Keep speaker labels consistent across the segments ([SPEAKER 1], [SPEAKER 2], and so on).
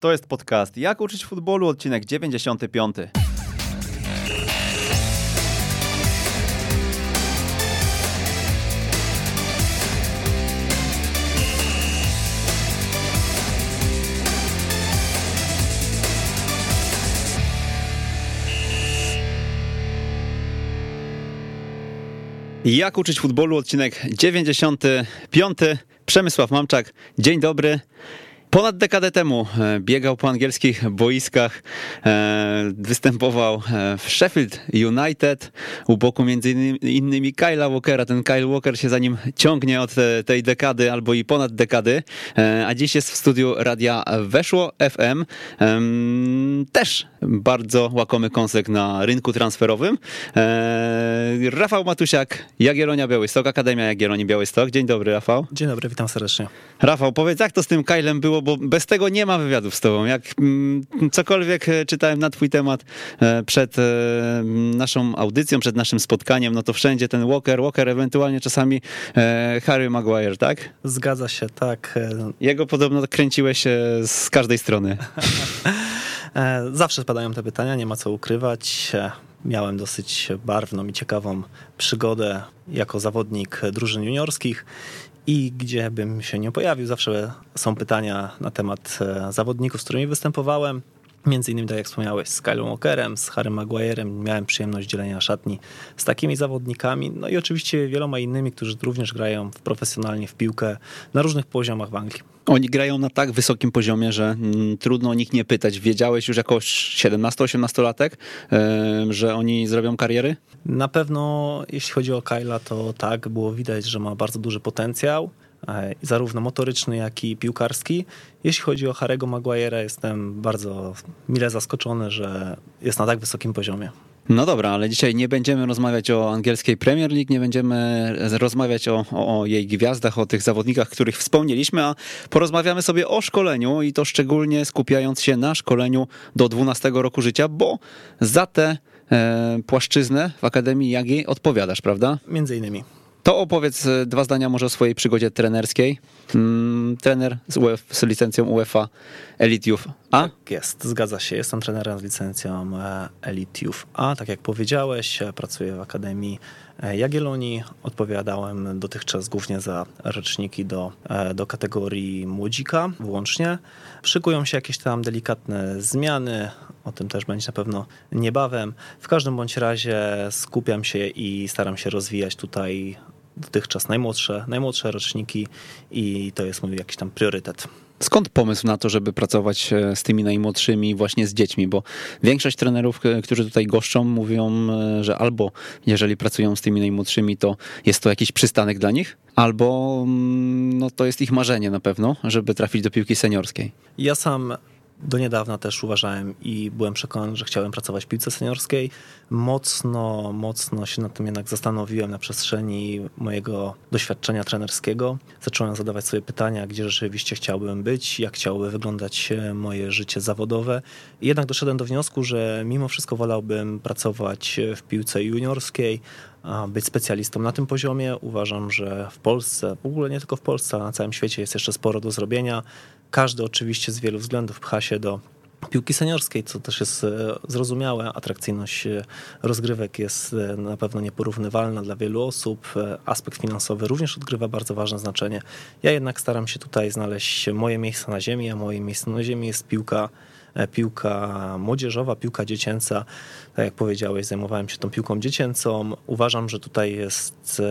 [SPEAKER 1] To jest podcast Jak uczyć futbolu, odcinek 95. Jak uczyć futbolu, odcinek 95. Przemysław Mamczak, dzień dobry. Ponad dekadę temu e, biegał po angielskich boiskach, e, występował e, w Sheffield United, u boku między innymi Kyla Walkera. Ten Kyle Walker się za nim ciągnie od tej dekady albo i ponad dekady, a dziś jest w studiu radia Weszło FM. Też bardzo łakomy kąsek na rynku transferowym. Rafał Matusiak, Jagiellonia Białystok, Akademia Jagiellonii Białystok. Dzień dobry, Rafał.
[SPEAKER 2] Dzień dobry, witam serdecznie.
[SPEAKER 1] Rafał, powiedz, jak to z tym Kylem było, bo bez tego nie ma wywiadów z tobą. Jak mm, cokolwiek e, czytałem na twój temat e, przed e, naszą audycją, przed naszym spotkaniem, no to wszędzie ten Walker, Walker, ewentualnie czasami Harry Maguire, tak?
[SPEAKER 2] Zgadza się, tak.
[SPEAKER 1] Jego podobno kręciłeś z każdej strony.
[SPEAKER 2] Zawsze spadają te pytania, nie ma co ukrywać. Miałem dosyć barwną i ciekawą przygodę jako zawodnik drużyn juniorskich i gdzie bym się nie pojawił, zawsze są pytania na temat e, zawodników, z którymi występowałem. Między innymi, tak jak wspomniałeś, z Kylem Walkerem, z Harrym Maguirem. Miałem przyjemność dzielenia szatni z takimi zawodnikami. No i oczywiście wieloma innymi, którzy również grają profesjonalnie w piłkę na różnych poziomach w Anglii.
[SPEAKER 1] Oni grają na tak wysokim poziomie, że mm, trudno o nich nie pytać. Wiedziałeś już jako 17-18 latek, że oni zrobią kariery?
[SPEAKER 2] Na pewno, jeśli chodzi o Kyla, to tak, było widać, że ma bardzo duży potencjał zarówno motoryczny, jak i piłkarski. Jeśli chodzi o Harego Maguire'a, jestem bardzo mile zaskoczony, że jest na tak wysokim poziomie.
[SPEAKER 1] No dobra, ale dzisiaj nie będziemy rozmawiać o angielskiej Premier League, nie będziemy rozmawiać o, o, o, jej gwiazdach, o tych zawodnikach, których wspomnieliśmy, a porozmawiamy sobie o szkoleniu i to szczególnie skupiając się na szkoleniu do 12 roku życia, bo za tę e, płaszczyznę w Akademii Jagi odpowiadasz, prawda?
[SPEAKER 2] Między innymi.
[SPEAKER 1] To opowiedz e, dwa zdania może o swojej przygodzie trenerskiej. Mm, trener z, Uf, z licencją UEFA Elite Youth A?
[SPEAKER 2] Tak jest, zgadza się. Jestem trenerem z licencją e, Elite Youth A. Tak jak powiedziałeś, e, pracuję w Akademii Jagiellonii. Odpowiadałem dotychczas głównie za roczniki do, do kategorii młodzika włącznie. Szykują się jakieś tam delikatne zmiany, o tym też będzie na pewno niebawem. W każdym bądź razie skupiam się i staram się rozwijać tutaj dotychczas najmłodsze, najmłodsze roczniki i to jest mój jakiś tam priorytet.
[SPEAKER 1] Skąd pomysł na to, żeby pracować e, z tymi najmłodszymi, właśnie z dziećmi? Bo większość trenerów, e, którzy tutaj goszczą, mówią, e, że albo jeżeli pracują z tymi najmłodszymi, to jest to jakiś przystanek dla nich, albo mm, no, to jest ich marzenie na pewno, żeby trafić do piłki seniorskiej.
[SPEAKER 2] Ja sam do niedawna też uważałem i byłem przekonany, że chciałem pracować w piłce seniorskiej. Mocno, mocno się nad tym jednak zastanowiłem na przestrzeni mojego doświadczenia trenerskiego. Zacząłem zadawać sobie pytania, gdzie rzeczywiście chciałbym być, jak chciałoby wyglądać moje życie zawodowe. I jednak doszedłem do wniosku, że mimo wszystko wolałbym pracować w piłce juniorskiej, być specjalistą na tym poziomie. Uważam, że w Polsce, w ogóle nie tylko w Polsce, ale na całym świecie jest jeszcze sporo do zrobienia. Każdy oczywiście z wielu względów pcha się do piłki seniorskiej, co też jest e, zrozumiałe. Atrakcyjność e, rozgrywek jest e, na pewno nieporównywalna dla wielu osób. Aspekt finansowy również odgrywa bardzo ważne znaczenie. Ja jednak staram się tutaj znaleźć moje miejsce na ziemi, a moje miejsce na ziemi jest piłka piłka młodzieżowa, piłka dziecięca. Tak jak powiedziałeś, zajmowałem się tą piłką dziecięcą. Uważam, że tutaj jest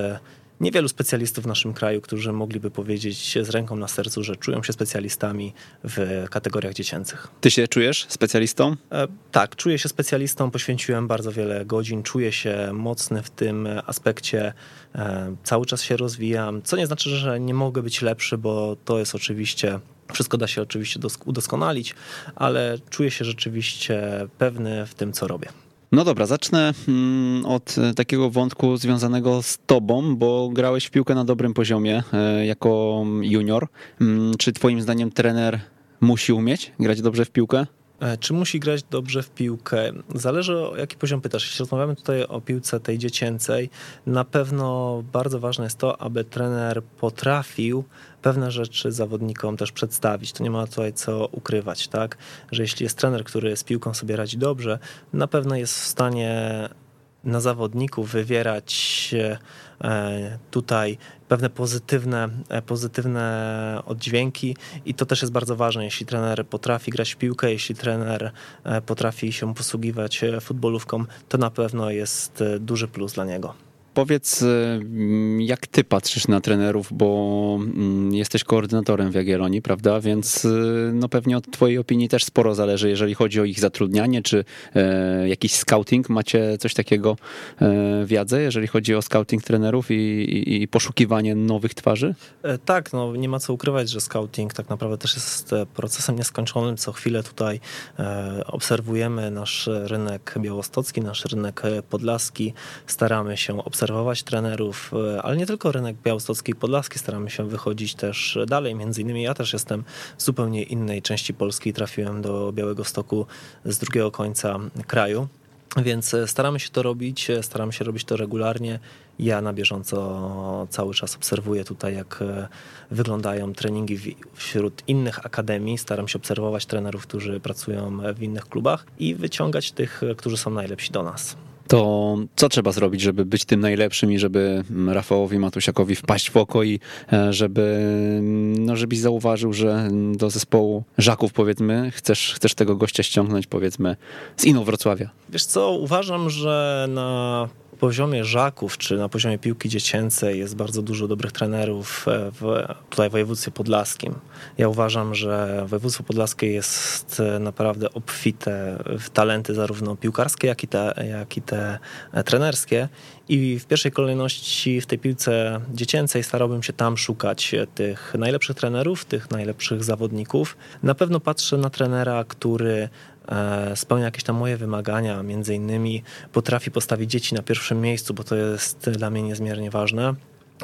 [SPEAKER 2] niewielu specjalistów w naszym kraju, którzy mogliby powiedzieć z ręką na sercu, że czują się specjalistami w kategoriach dziecięcych.
[SPEAKER 1] Ty się czujesz specjalistą?
[SPEAKER 2] E, tak, czuję się specjalistą, poświęciłem bardzo wiele godzin, czuję się mocny w tym aspekcie, e, cały czas się rozwijam, co nie znaczy, że nie mogę być lepszy, bo to jest oczywiście wszystko da się oczywiście udoskonalić, ale czuję się rzeczywiście pewny w tym, co robię.
[SPEAKER 1] No dobra, zacznę mm, od e, takiego wątku związanego z tobą, bo grałeś w piłkę na dobrym poziomie e, jako junior. Mm, czy twoim zdaniem trener musi umieć grać dobrze w piłkę?
[SPEAKER 2] E, czy musi grać dobrze w piłkę? Zależy o jaki poziom pytasz. Jeśli rozmawiamy tutaj o piłce tej dziecięcej, na pewno bardzo ważne jest to, aby trener potrafił pewne rzeczy zawodnikom też przedstawić. To nie ma tutaj co ukrywać, tak? Że jeśli jest trener, który z piłką sobie radzi dobrze, na pewno jest w stanie na zawodników wywierać e, tutaj pewne pozytywne, e, pozytywne oddźwięki i to też jest bardzo ważne, jeśli trener potrafi grać w piłkę, jeśli trener e, potrafi się posługiwać futbolówką, to na pewno jest duży plus dla niego.
[SPEAKER 1] Powiedz, y, jak ty patrzysz na trenerów, bo mm, jesteś koordynatorem w Jagiellonii, prawda? Więc y, no pewnie od twojej opinii też sporo zależy, jeżeli chodzi o ich zatrudnianie, czy e, jakiś scouting. Macie coś takiego e, w Jadze, jeżeli chodzi o scouting trenerów i, i, i poszukiwanie nowych twarzy?
[SPEAKER 2] E, tak, no nie ma co ukrywać, że scouting tak naprawdę też jest procesem nieskończonym. Co chwilę tutaj obserwujemy nasz rynek białostocki, nasz rynek podlaski, staramy się obserwować obserwować trenerów, e, ale nie tylko rynek białostocki i podlaski, staramy się wychodzić też dalej. Między innymi ja też jestem z zupełnie innej części Polski, trafiłem do Białego Stoku z drugiego końca kraju. Więc e, staramy się to robić, e, staramy się robić to regularnie. Ja na bieżąco cały czas obserwuję tutaj, jak wyglądają treningi wśród innych akademii. Staram się obserwować trenerów, którzy pracują w innych klubach i wyciągać tych, którzy są najlepsi do nas
[SPEAKER 1] to co trzeba zrobić, żeby być tym najlepszym i żeby Rafałowi Matusiakowi wpaść w oko i e, żeby, no żebyś zauważył, że do zespołu Żaków powiedzmy chcesz, chcesz tego gościa ściągnąć powiedzmy z Inowrocławia?
[SPEAKER 2] Wiesz co, uważam, że na poziomie żaków, czy na poziomie piłki dziecięcej jest bardzo dużo dobrych trenerów e, w tutaj w województwie podlaskim. Ja uważam, że województwo podlaskie jest e, naprawdę obfite w talenty zarówno piłkarskie, jak i te, jak i te e, trenerskie. I w pierwszej kolejności w tej piłce dziecięcej starałbym się tam szukać tych najlepszych trenerów, tych najlepszych zawodników. Na pewno patrzę na trenera, który spełnia jakieś tam moje wymagania, między innymi potrafi postawić dzieci na pierwszym miejscu, bo to jest dla mnie niezmiernie ważne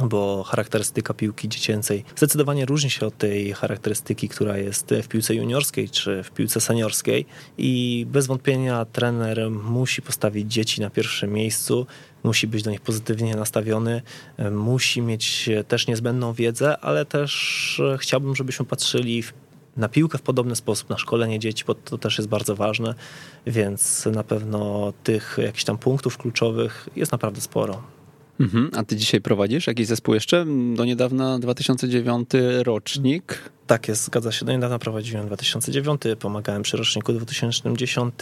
[SPEAKER 2] bo charakterystyka piłki dziecięcej zdecydowanie różni się od tej charakterystyki, która jest w piłce juniorskiej czy w piłce seniorskiej. I bez wątpienia trener musi postawić dzieci na pierwszym miejscu, musi być do nich pozytywnie nastawiony, e, musi mieć też niezbędną wiedzę, ale też chciałbym, żebyśmy patrzyli w na piłkę w podobny sposób, na szkolenie dzieci, bo to też jest bardzo ważne, więc na pewno tych jakichś tam punktów kluczowych jest naprawdę sporo.
[SPEAKER 1] Mhm. A ty dzisiaj prowadzisz jakiś zespół jeszcze? Do niedawna 2009 rocznik.
[SPEAKER 2] Tak jest, zgadza się. Do niedawna prowadziłem 2009, pomagałem przy roczniku 2010,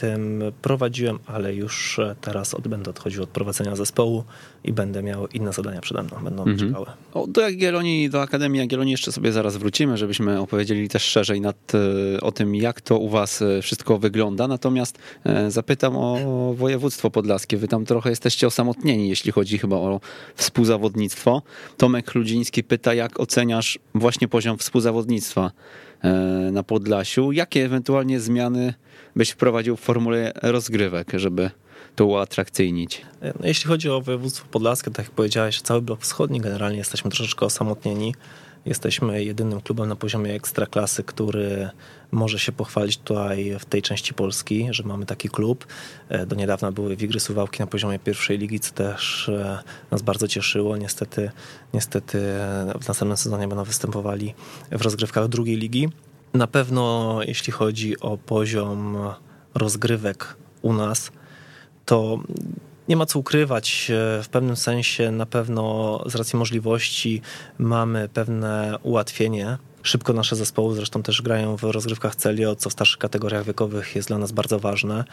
[SPEAKER 2] prowadziłem, ale już teraz od, będę odchodził od prowadzenia zespołu i będę miał inne zadania przede mną, będą mhm. czekały.
[SPEAKER 1] O, do Jagiellonii, do Akademii Jagiellonii jeszcze sobie zaraz wrócimy, żebyśmy opowiedzieli też szerzej nad, e, o tym, jak to u was e, wszystko wygląda. Natomiast e, zapytam o województwo podlaskie. Wy tam trochę jesteście osamotnieni, jeśli chodzi chyba o współzawodnictwo. Tomek Ludziński pyta, jak oceniasz właśnie poziom współzawodnictwa na Podlasiu? Jakie ewentualnie zmiany byś wprowadził w formule rozgrywek, żeby to uatrakcyjnić?
[SPEAKER 2] No, jeśli chodzi o województwo podlaskie, tak jak powiedziałeś, cały blok wschodni generalnie jesteśmy troszeczkę osamotnieni. Jesteśmy jedynym klubem na poziomie ekstraklasy, który może się pochwalić tutaj w tej części Polski, że mamy taki klub. E, do niedawna były Wigry Suwałki na poziomie pierwszej ligi, co też e, nas bardzo cieszyło. Niestety, niestety w następnym sezonie będą występowali w rozgrywkach drugiej ligi. Na pewno jeśli chodzi o poziom rozgrywek u nas, to nie ma co ukrywać. W pewnym sensie na pewno z racji możliwości mamy pewne ułatwienie. Szybko nasze zespoły zresztą też grają w rozgrywkach Celio, co w starszych kategoriach wiekowych jest dla nas bardzo ważne.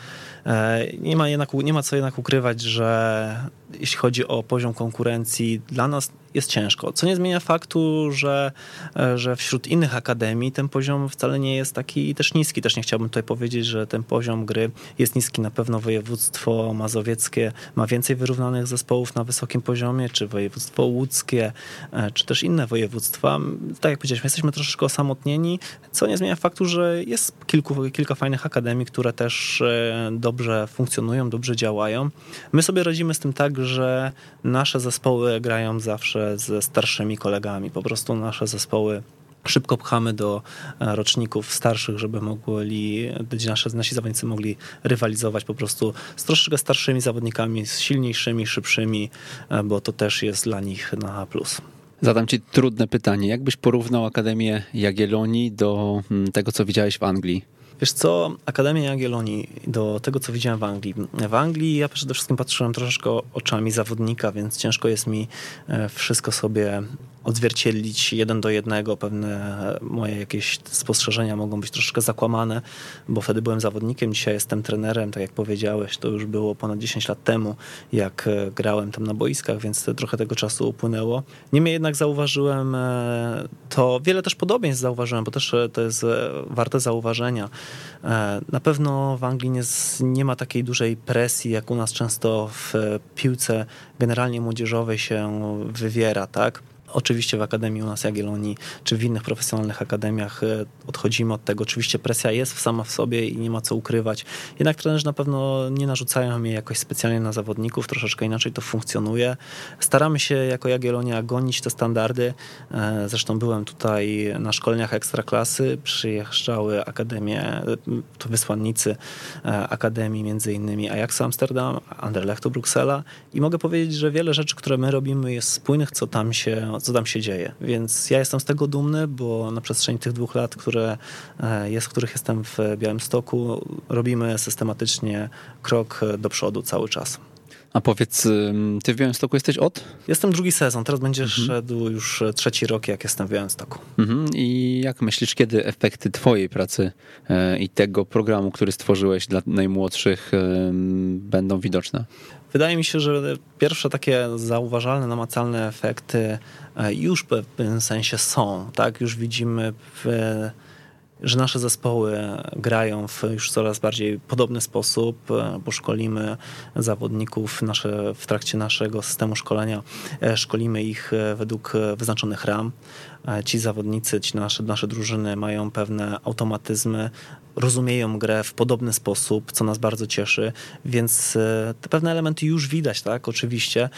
[SPEAKER 2] E, nie ma, jednak, nie ma co jednak ukrywać, że jeśli chodzi o poziom konkurencji, dla nas jest ciężko. Co nie zmienia faktu, że, e, że wśród innych akademii ten poziom wcale nie jest taki też niski. Też nie chciałbym tutaj powiedzieć, że ten poziom gry jest niski. Na pewno województwo mazowieckie ma więcej wyrównanych zespołów na wysokim poziomie, czy województwo łódzkie, e, czy też inne województwa. Tak jak powiedzieliśmy, jesteśmy troszeczkę osamotnieni, co nie zmienia faktu, że jest kilku, kilka fajnych akademii, które też e, dobrze funkcjonują, dobrze działają. My sobie radzimy z tym tak, że nasze zespoły grają zawsze ze starszymi kolegami. Po prostu nasze zespoły szybko pchamy do e, roczników starszych, żeby mogli, nasze, nasi zawodnicy mogli rywalizować po prostu z troszeczkę starszymi zawodnikami, z silniejszymi, szybszymi, e, bo to też jest dla nich na plus.
[SPEAKER 1] Zadam ci trudne pytanie. Jak byś porównał Akademię Jagiellonii do mm, tego, co widziałeś w Anglii?
[SPEAKER 2] Wiesz co, Akademia Jagiellonii, do tego co widziałem w Anglii. W Anglii ja przede wszystkim patrzyłem troszeczkę oczami zawodnika, więc ciężko jest mi e, wszystko sobie odzwierciedlić jeden do jednego. Pewne moje jakieś spostrzeżenia mogą być troszeczkę zakłamane, bo wtedy byłem zawodnikiem, dzisiaj jestem trenerem, tak jak powiedziałeś, to już było ponad 10 lat temu, jak e, grałem tam na boiskach, więc trochę tego czasu upłynęło. Niemniej jednak zauważyłem e, to, wiele też podobieństw zauważyłem, bo też to jest warte zauważenia. Na pewno w Anglii nie, nie ma takiej dużej presji, jak u nas często w piłce generalnie młodzieżowej się wywiera, tak? Oczywiście w Akademii u nas Jagiellonii, czy w innych profesjonalnych akademiach e, odchodzimy od tego. Oczywiście presja jest sama w sobie i nie ma co ukrywać. Jednak trenerzy na pewno nie narzucają jej jakoś specjalnie na zawodników, troszeczkę inaczej to funkcjonuje. Staramy się jako Jagiellonia gonić te standardy. E, zresztą byłem tutaj na szkoleniach ekstraklasy, przyjeżdżały akademie, to wysłannicy e, akademii, między innymi Ajax Amsterdam, Anderlechtu Bruksela i mogę powiedzieć, że wiele rzeczy, które my robimy jest spójnych, co tam się co tam się dzieje. Więc ja jestem z tego dumny, bo na przestrzeni tych dwóch lat, które e, jest, w których jestem w Białymstoku, robimy systematycznie krok do przodu cały czas.
[SPEAKER 1] A powiedz, ty w Białymstoku jesteś od?
[SPEAKER 2] Jestem drugi sezon, teraz będzie mhm. szedł już trzeci rok, jak jestem w Białymstoku.
[SPEAKER 1] Mhm. I jak myślisz, kiedy efekty twojej pracy e, i tego programu, który stworzyłeś dla najmłodszych będą widoczne?
[SPEAKER 2] Wydaje mi się, że pierwsze takie zauważalne, namacalne efekty e, już w pewnym sensie są. Tak? Już widzimy, że nasze zespoły grają w już coraz bardziej podobny sposób, e, bo szkolimy zawodników nasze, w trakcie naszego systemu szkolenia, e, szkolimy ich według wyznaczonych ram. Ci zawodnicy, ci nasze, nasze drużyny mają pewne automatyzmy, rozumieją grę w podobny sposób, co nas bardzo cieszy, więc e, te pewne elementy już widać, tak, oczywiście.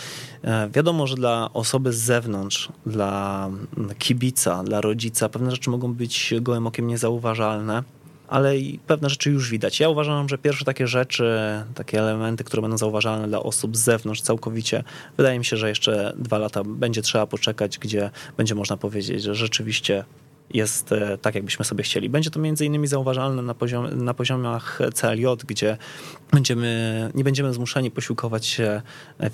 [SPEAKER 2] E, wiadomo, że dla osoby z zewnątrz, dla kibica, dla rodzica, pewne rzeczy mogą być gołym okiem niezauważalne, ale i pewne rzeczy już widać. Ja uważam, że pierwsze takie rzeczy, takie elementy, które będą zauważalne dla osób z zewnątrz całkowicie, wydaje mi się, że jeszcze dwa lata będzie trzeba poczekać, gdzie będzie można powiedzieć, że rzeczywiście jest e, tak, jakbyśmy sobie chcieli. Będzie to między innymi zauważalne na, poziom, na poziomach CLJ, gdzie będziemy, nie będziemy zmuszeni posiłkować się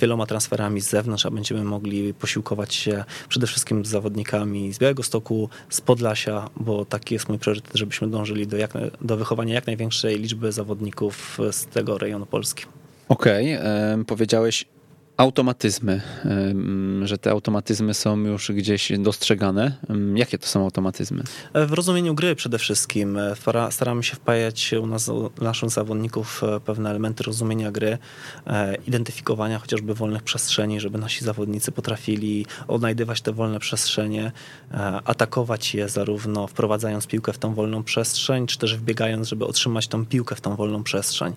[SPEAKER 2] wieloma transferami z zewnątrz, a będziemy mogli posiłkować się przede wszystkim z zawodnikami z Białego Stoku, z Podlasia, bo taki jest mój priorytet, żebyśmy dążyli do, jak, do wychowania jak największej liczby zawodników z tego rejonu Polski.
[SPEAKER 1] Okej, okay, powiedziałeś automatyzmy, że te automatyzmy są już gdzieś dostrzegane. Jakie to są automatyzmy?
[SPEAKER 2] W rozumieniu gry przede wszystkim. Staramy się wpajać u nas, u naszych zawodników e, pewne elementy rozumienia gry, e, identyfikowania chociażby wolnych przestrzeni, żeby nasi zawodnicy potrafili odnajdywać te wolne przestrzenie, e, atakować je zarówno wprowadzając piłkę w tą wolną przestrzeń, czy też wbiegając, żeby otrzymać tą piłkę w tą wolną przestrzeń,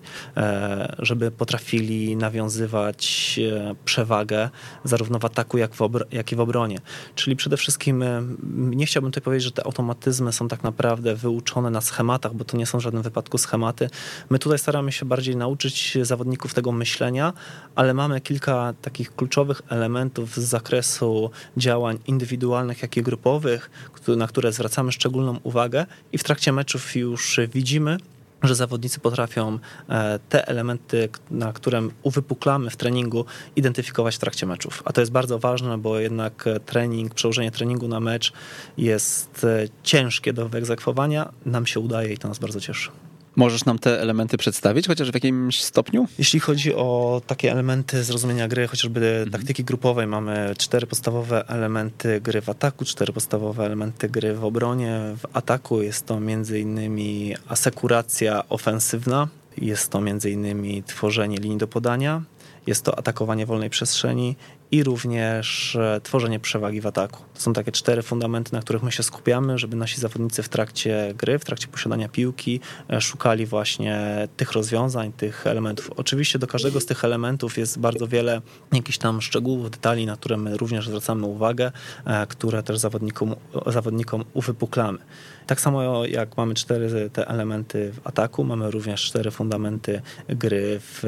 [SPEAKER 2] żeby potrafili nawiązywać przewagę zarówno w ataku, jak, w jak i w obronie. Czyli przede wszystkim e, nie chciałbym tutaj powiedzieć, że te automatyzmy są tak naprawdę wyuczone na schematach, bo to nie są w żadnym wypadku schematy. My tutaj staramy się bardziej nauczyć zawodników tego myślenia, ale mamy kilka takich kluczowych elementów z zakresu działań indywidualnych, jak i grupowych, na które zwracamy szczególną uwagę i w trakcie meczów już widzimy, że zawodnicy potrafią e, te elementy, na które uwypuklamy w treningu, identyfikować w trakcie meczów. A to jest bardzo ważne, bo jednak trening, przełożenie treningu na mecz jest e, ciężkie do wyegzekwowania. Nam się udaje i to nas bardzo cieszy.
[SPEAKER 1] Możesz nam te elementy przedstawić, chociaż w jakimś stopniu?
[SPEAKER 2] Jeśli chodzi o takie elementy zrozumienia gry, chociażby mhm. taktyki grupowej, mamy cztery podstawowe elementy gry w ataku, cztery podstawowe elementy gry w obronie. W ataku jest to innymi asekuracja ofensywna, jest to innymi tworzenie linii do podania, jest to atakowanie wolnej przestrzeni i również e, tworzenie przewagi w ataku. To są takie cztery fundamenty, na których my się skupiamy, żeby nasi zawodnicy w trakcie gry, w trakcie posiadania piłki e, szukali właśnie tych rozwiązań, tych elementów. Oczywiście do każdego z tych elementów jest bardzo wiele jakichś tam szczegółów, detali, na które my również zwracamy uwagę, e, które też zawodnikom, zawodnikom uwypuklamy. Tak samo jak mamy cztery te elementy w ataku, mamy również cztery fundamenty gry w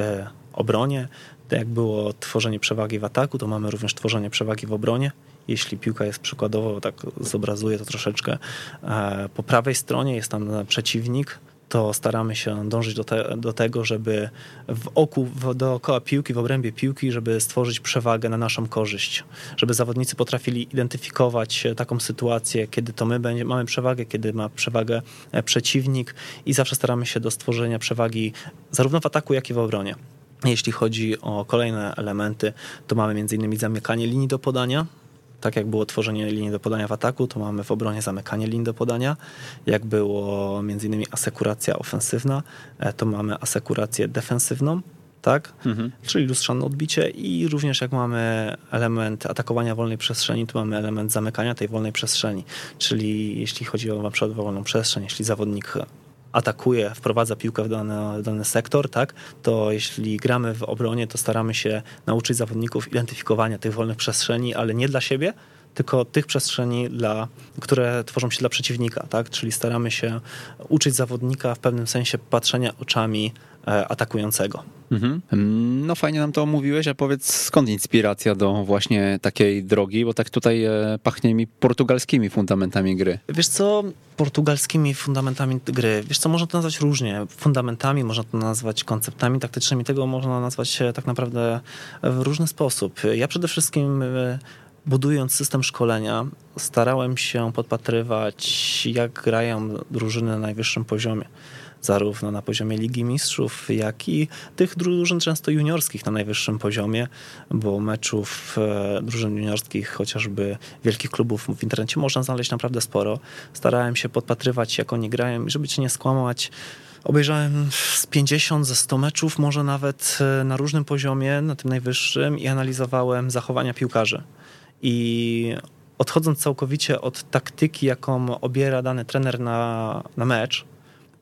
[SPEAKER 2] obronie, jak było tworzenie przewagi w ataku, to mamy również tworzenie przewagi w obronie. Jeśli piłka jest przykładowo, tak zobrazuję to troszeczkę, e, po prawej stronie jest tam przeciwnik, to staramy się dążyć do, te, do tego, żeby w oku, w, dookoła piłki, w obrębie piłki, żeby stworzyć przewagę na naszą korzyść. Żeby zawodnicy potrafili identyfikować taką sytuację, kiedy to my będzie, mamy przewagę, kiedy ma przewagę e, przeciwnik i zawsze staramy się do stworzenia przewagi zarówno w ataku, jak i w obronie. Jeśli chodzi o kolejne elementy, to mamy m.in. zamykanie linii do podania. Tak jak było tworzenie linii do podania w ataku, to mamy w obronie zamykanie linii do podania. Jak było m.in. asekuracja ofensywna, e, to mamy asekurację defensywną tak? Mhm. Czyli lustrzane odbicie i również jak mamy element atakowania wolnej przestrzeni, to mamy element zamykania tej wolnej przestrzeni. Czyli jeśli chodzi o na przykład wolną przestrzeń, jeśli zawodnik atakuje, wprowadza piłkę w dany, dany sektor, tak, to jeśli gramy w obronie, to staramy się nauczyć zawodników identyfikowania tych wolnych przestrzeni, ale nie dla siebie, tylko tych przestrzeni, dla, które tworzą się dla przeciwnika, tak? Czyli staramy się uczyć zawodnika w pewnym sensie patrzenia oczami atakującego. Mhm.
[SPEAKER 1] No fajnie nam to omówiłeś, a powiedz skąd inspiracja do właśnie takiej drogi, bo tak tutaj e, pachnie mi portugalskimi fundamentami gry.
[SPEAKER 2] Wiesz co, portugalskimi fundamentami gry, wiesz co, można to nazwać różnie. Fundamentami, można to nazwać konceptami taktycznymi, tego można nazwać tak naprawdę w różny sposób. Ja przede wszystkim e, budując system szkolenia, starałem się podpatrywać, jak grają drużyny na najwyższym poziomie. Zarówno na poziomie Ligi Mistrzów, jak i tych drużyn często juniorskich na najwyższym poziomie, bo meczów e, drużyn juniorskich, chociażby wielkich klubów w internecie można znaleźć naprawdę sporo. Starałem się podpatrywać, jak oni grają, i żeby cię nie skłamać, Obejrzałem z 50 ze 100 meczów, może nawet e, na różnym poziomie, na tym najwyższym i analizowałem zachowania piłkarzy. I odchodząc całkowicie od taktyki, jaką obiera dany trener na, na mecz,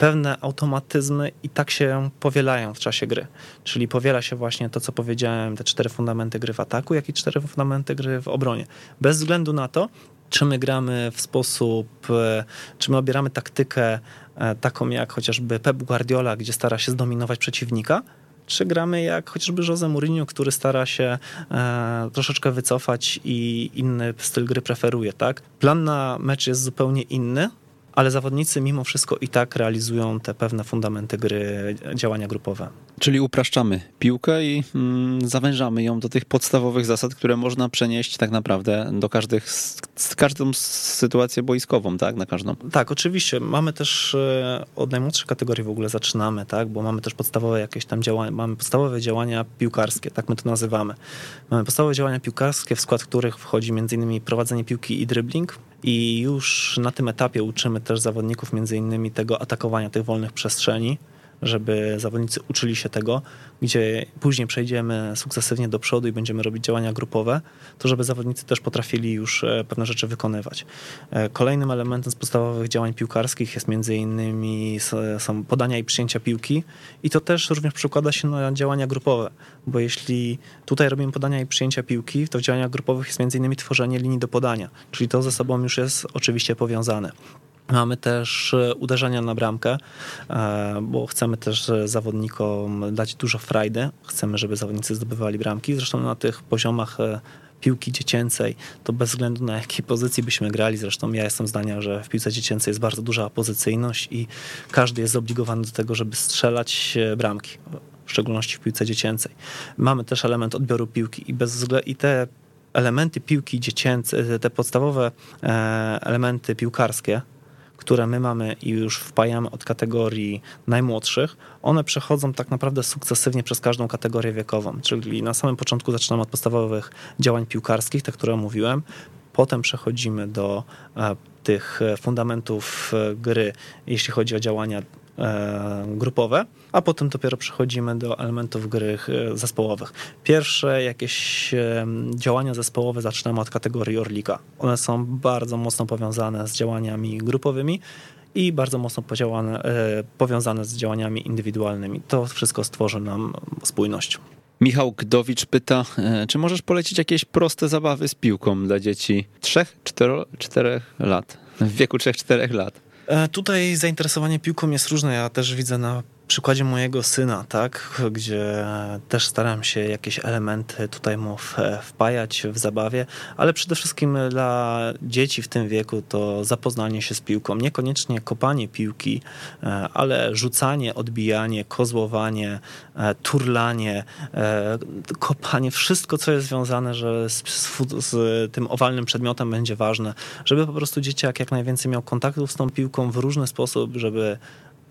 [SPEAKER 2] pewne automatyzmy i tak się powielają w czasie gry. Czyli powiela się właśnie to, co powiedziałem, te cztery fundamenty gry w ataku, jak i cztery fundamenty gry w obronie. Bez względu na to, czy my gramy w sposób, e, czy my obieramy taktykę e, taką jak chociażby Pep Guardiola, gdzie stara się zdominować przeciwnika, czy gramy jak chociażby Jose Mourinho, który stara się e, troszeczkę wycofać i inny styl gry preferuje, tak? Plan na mecz jest zupełnie inny, ale zawodnicy mimo wszystko i tak realizują te pewne fundamenty gry, działania grupowe.
[SPEAKER 1] Czyli upraszczamy piłkę i mm, zawężamy ją do tych podstawowych zasad, które można przenieść tak naprawdę do każdych, z każdą sytuację boiskową, tak? Na każdą.
[SPEAKER 2] Tak, oczywiście. Mamy też e, od najmłodszej kategorii w ogóle zaczynamy, tak? Bo mamy też podstawowe jakieś tam działania, mamy podstawowe działania piłkarskie, tak my to nazywamy. Mamy podstawowe działania piłkarskie, w skład których wchodzi m.in. prowadzenie piłki i dribbling, i już na tym etapie uczymy też zawodników między innymi tego atakowania tych wolnych przestrzeni, żeby zawodnicy uczyli się tego, gdzie później przejdziemy sukcesywnie do przodu i będziemy robić działania grupowe, to żeby zawodnicy też potrafili już e, pewne rzeczy wykonywać. E, kolejnym elementem z podstawowych działań piłkarskich jest między innymi są podania i przyjęcia piłki i to też również przekłada się na działania grupowe, bo jeśli tutaj robimy podania i przyjęcia piłki, to w działaniach grupowych jest między innymi tworzenie linii do podania, czyli to ze sobą już jest oczywiście powiązane. Mamy też e, uderzenia na bramkę, e, bo chcemy też zawodnikom dać dużo frajdy. Chcemy, żeby zawodnicy zdobywali bramki. Zresztą na tych poziomach e, piłki dziecięcej, to bez względu na jakiej pozycji byśmy grali, zresztą ja jestem zdania, że w piłce dziecięcej jest bardzo duża pozycyjność i każdy jest zobligowany do tego, żeby strzelać bramki, w szczególności w piłce dziecięcej. Mamy też element odbioru piłki i, bez i te elementy piłki dziecięcej, te podstawowe elementy piłkarskie, które my mamy i już wpajamy od kategorii najmłodszych, one przechodzą tak naprawdę sukcesywnie przez każdą kategorię wiekową. Czyli na samym początku zaczynamy od podstawowych działań piłkarskich, te, które mówiłem, potem przechodzimy do e, tych fundamentów gry, jeśli chodzi o działania grupowe, a potem dopiero przechodzimy do elementów gry zespołowych. Pierwsze jakieś działania zespołowe zaczynamy od kategorii Orlika. One są bardzo mocno powiązane z działaniami grupowymi, i bardzo mocno powiązane z działaniami indywidualnymi. To wszystko stworzy nam spójność.
[SPEAKER 1] Michał Gdowicz pyta, e, czy możesz polecić jakieś proste zabawy z piłką dla dzieci 3-4 lat, w wieku 3-4 lat?
[SPEAKER 2] E, tutaj zainteresowanie piłką jest różne. Ja też widzę na przykładzie mojego syna, tak, gdzie też staram się jakieś elementy tutaj mu wpajać w zabawie, ale przede wszystkim dla dzieci w tym wieku to zapoznanie się z piłką. Niekoniecznie kopanie piłki, e, ale rzucanie, odbijanie, kozłowanie, e, turlanie, e, kopanie, wszystko co jest związane że z, z tym owalnym przedmiotem będzie ważne, żeby po prostu dzieciak jak najwięcej miał kontaktów z tą piłką w różny sposób, żeby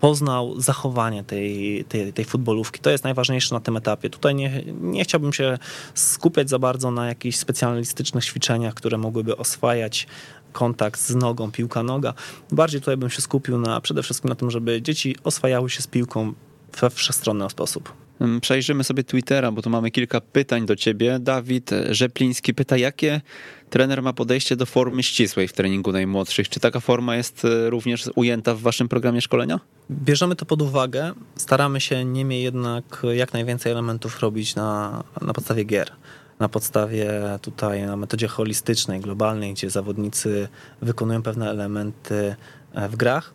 [SPEAKER 2] poznał zachowanie tej, tej, tej futbolówki. To jest najważniejsze na tym etapie. Tutaj nie, nie chciałbym się skupiać za bardzo na jakichś specjalistycznych ćwiczeniach, które mogłyby oswajać kontakt z nogą, piłka noga. Bardziej tutaj bym się skupił na przede wszystkim na tym, żeby dzieci oswajały się z piłką we wszechstronny sposób.
[SPEAKER 1] Przejrzymy sobie Twittera, bo tu mamy kilka pytań do ciebie. Dawid Rzepliński pyta, jakie trener ma podejście do formy ścisłej w treningu najmłodszych. Czy taka forma jest e, również ujęta w waszym programie szkolenia?
[SPEAKER 2] Bierzemy to pod uwagę. Staramy się niemniej jednak jak najwięcej elementów robić na, na podstawie gier na podstawie tutaj na metodzie holistycznej, globalnej, gdzie zawodnicy wykonują pewne elementy e, w grach,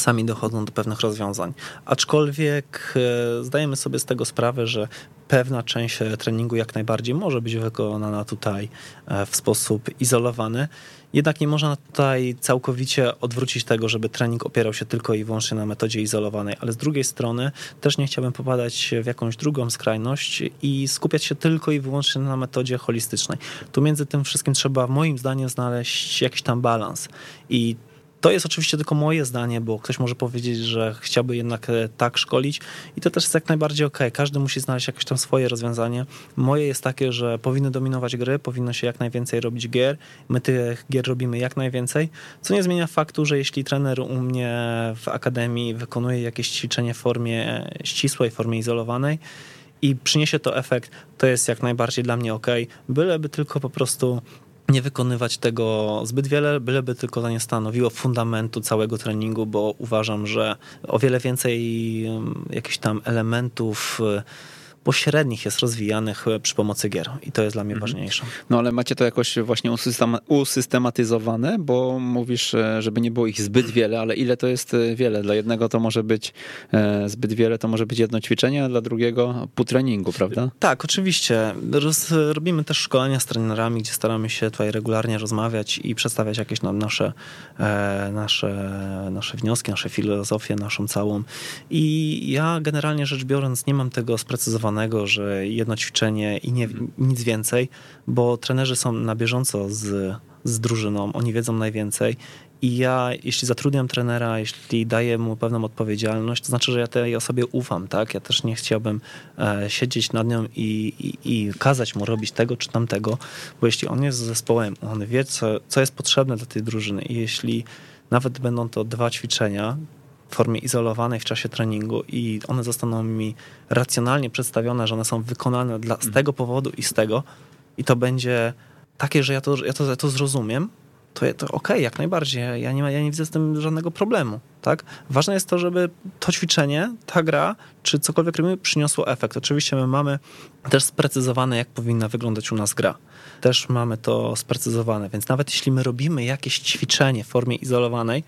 [SPEAKER 2] sami dochodzą do pewnych rozwiązań. Aczkolwiek e, zdajemy sobie z tego sprawę, że pewna część treningu jak najbardziej może być wykonana tutaj e, w sposób izolowany. Jednak nie można tutaj całkowicie odwrócić tego, żeby trening opierał się tylko i wyłącznie na metodzie izolowanej, ale z drugiej strony też nie chciałbym popadać w jakąś drugą skrajność i skupiać się tylko i wyłącznie na metodzie holistycznej. Tu między tym wszystkim trzeba moim zdaniem znaleźć jakiś tam balans i to jest oczywiście tylko moje zdanie, bo ktoś może powiedzieć, że chciałby jednak e, tak szkolić i to też jest jak najbardziej ok. Każdy musi znaleźć jakieś tam swoje rozwiązanie. Moje jest takie, że powinny dominować gry, powinno się jak najwięcej robić gier. My tych gier robimy jak najwięcej, co nie zmienia faktu, że jeśli trener u mnie w akademii wykonuje jakieś ćwiczenie w formie ścisłej, w formie izolowanej, i przyniesie to efekt, to jest jak najbardziej dla mnie ok. Byleby tylko po prostu nie wykonywać tego zbyt wiele, byleby tylko to nie stanowiło fundamentu całego treningu, bo uważam, że o wiele więcej jakichś tam elementów pośrednich jest rozwijanych e, przy pomocy gier i to jest dla mnie mhm. ważniejsze.
[SPEAKER 1] No ale macie to jakoś właśnie usystematyzowane, bo mówisz, e, żeby nie było ich zbyt wiele, ale ile to jest e, wiele? Dla jednego to może być zbyt wiele, to może być jedno ćwiczenie, a dla drugiego pół treningu, prawda?
[SPEAKER 2] Tak, oczywiście. Roz, robimy też szkolenia z trenerami, gdzie staramy się tutaj regularnie rozmawiać i przedstawiać jakieś nam nasze, nasze, nasze wnioski, nasze filozofie, naszą całą. I ja generalnie rzecz biorąc nie mam tego sprecyzowanego że jedno ćwiczenie i nie, nic więcej, bo trenerzy są na bieżąco z, z drużyną, oni wiedzą najwięcej i ja, jeśli zatrudniam trenera, jeśli daję mu pewną odpowiedzialność, to znaczy, że ja tej osobie ufam, tak? Ja też nie chciałbym e, siedzieć nad nią i, i, i, kazać mu robić tego czy tamtego, bo jeśli on jest z zespołem, on wie, co, co jest potrzebne dla tej drużyny i jeśli nawet będą to dwa ćwiczenia, formie izolowanej w czasie treningu i one zostaną mi racjonalnie przedstawione, że one są wykonane dla, z mhm. tego powodu i z tego i to będzie takie, że ja to, ja to, ja to zrozumiem, to, to okej, okay, jak najbardziej. Ja nie, ja nie widzę z tym żadnego problemu. Tak? Ważne jest to, żeby to ćwiczenie, ta gra, czy cokolwiek robimy, przyniosło efekt. Oczywiście my mamy też sprecyzowane, jak powinna wyglądać u nas gra. Też mamy to sprecyzowane, więc nawet jeśli my robimy jakieś ćwiczenie w formie izolowanej,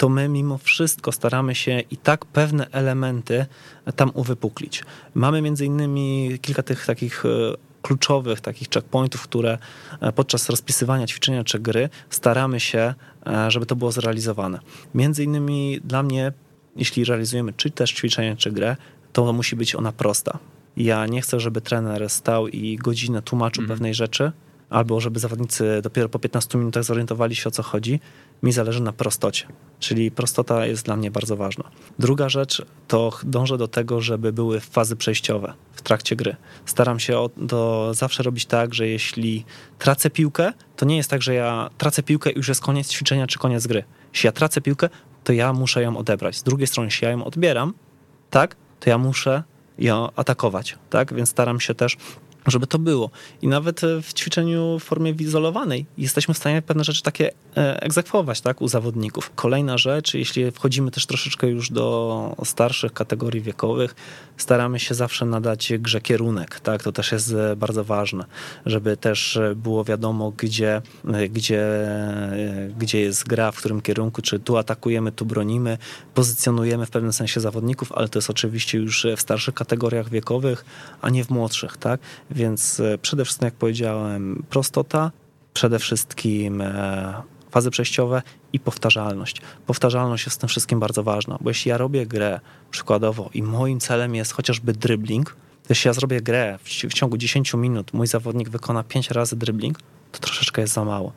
[SPEAKER 2] to my mimo wszystko staramy się i tak pewne elementy tam uwypuklić. Mamy między innymi kilka tych takich e, kluczowych takich checkpointów, które e, podczas rozpisywania ćwiczenia czy gry staramy się, e, żeby to było zrealizowane. Między innymi dla mnie, jeśli realizujemy czy też ćwiczenie, czy grę, to musi być ona prosta. Ja nie chcę, żeby trener stał i godzinę tłumaczył mm. pewnej rzeczy, albo żeby zawodnicy dopiero po 15 minutach zorientowali się o co chodzi, mi zależy na prostocie. Czyli prostota jest dla mnie bardzo ważna. Druga rzecz to dążę do tego, żeby były fazy przejściowe w trakcie gry. Staram się o, do, zawsze robić tak, że jeśli tracę piłkę, to nie jest tak, że ja tracę piłkę i już jest koniec ćwiczenia czy koniec gry. Jeśli ja tracę piłkę, to ja muszę ją odebrać. Z drugiej strony, jeśli ja ją odbieram, tak, to ja muszę ją atakować, tak? Więc staram się też żeby to było. I nawet w ćwiczeniu w formie izolowanej jesteśmy w stanie pewne rzeczy takie e, egzekwować tak, u zawodników. Kolejna rzecz, jeśli wchodzimy też troszeczkę już do starszych kategorii wiekowych, staramy się zawsze nadać grze kierunek. Tak? To też jest e, bardzo ważne, żeby też było wiadomo, gdzie, e, gdzie, gdzie jest gra, w którym kierunku, czy tu atakujemy, tu bronimy, pozycjonujemy w pewnym sensie zawodników, ale to jest oczywiście już w starszych kategoriach wiekowych, a nie w młodszych. Tak? Więc e, przede wszystkim, jak powiedziałem, prostota, przede wszystkim e, fazy przejściowe i powtarzalność. Powtarzalność jest w tym wszystkim bardzo ważna, bo jeśli ja robię grę przykładowo i moim celem jest chociażby dribbling, jeśli ja zrobię grę w, w ciągu 10 minut, mój zawodnik wykona 5 razy dribbling, to troszeczkę jest za mało.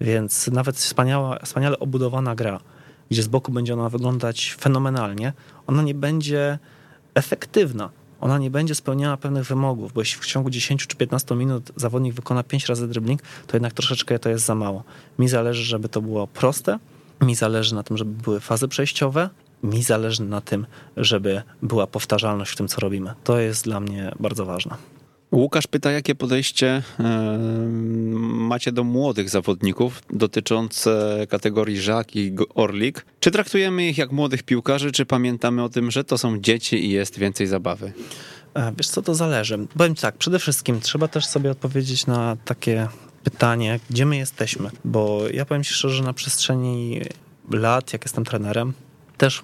[SPEAKER 2] Więc nawet wspaniała, wspaniale obudowana gra, gdzie z boku będzie ona wyglądać fenomenalnie, ona nie będzie efektywna, ona nie będzie spełniała pewnych wymogów, bo jeśli w ciągu 10 czy 15 minut zawodnik wykona 5 razy dribbling, to jednak troszeczkę to jest za mało. Mi zależy, żeby to było proste, mi zależy na tym, żeby były fazy przejściowe, mi zależy na tym, żeby była powtarzalność w tym, co robimy. To jest dla mnie bardzo ważne.
[SPEAKER 1] Łukasz pyta, jakie podejście macie do młodych zawodników dotyczące kategorii Żak i Orlik. Czy traktujemy ich jak młodych piłkarzy, czy pamiętamy o tym, że to są dzieci i jest więcej zabawy?
[SPEAKER 2] E, wiesz co, to zależy. Powiem tak, przede wszystkim trzeba też sobie odpowiedzieć na takie pytanie, gdzie my jesteśmy, bo ja powiem ci szczerze, że na przestrzeni lat, jak jestem trenerem, też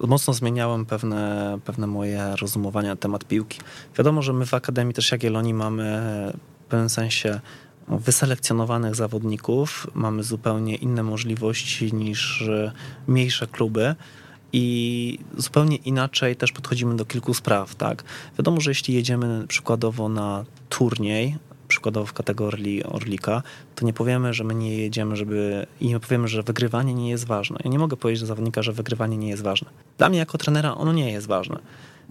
[SPEAKER 2] mocno zmieniałem pewne, pewne moje rozumowania na temat piłki. Wiadomo, że my w Akademii też Jagiellonii mamy w pewnym sensie wyselekcjonowanych zawodników, mamy zupełnie inne możliwości niż mniejsze kluby i zupełnie inaczej też podchodzimy do kilku spraw, tak? Wiadomo, że jeśli jedziemy przykładowo na turniej, przykładowo w kategorii Orlika, to nie powiemy, że my nie jedziemy, żeby i nie powiemy, że wygrywanie nie jest ważne. Ja nie mogę powiedzieć do zawodnika, że wygrywanie nie jest ważne. Dla mnie jako trenera ono nie jest ważne.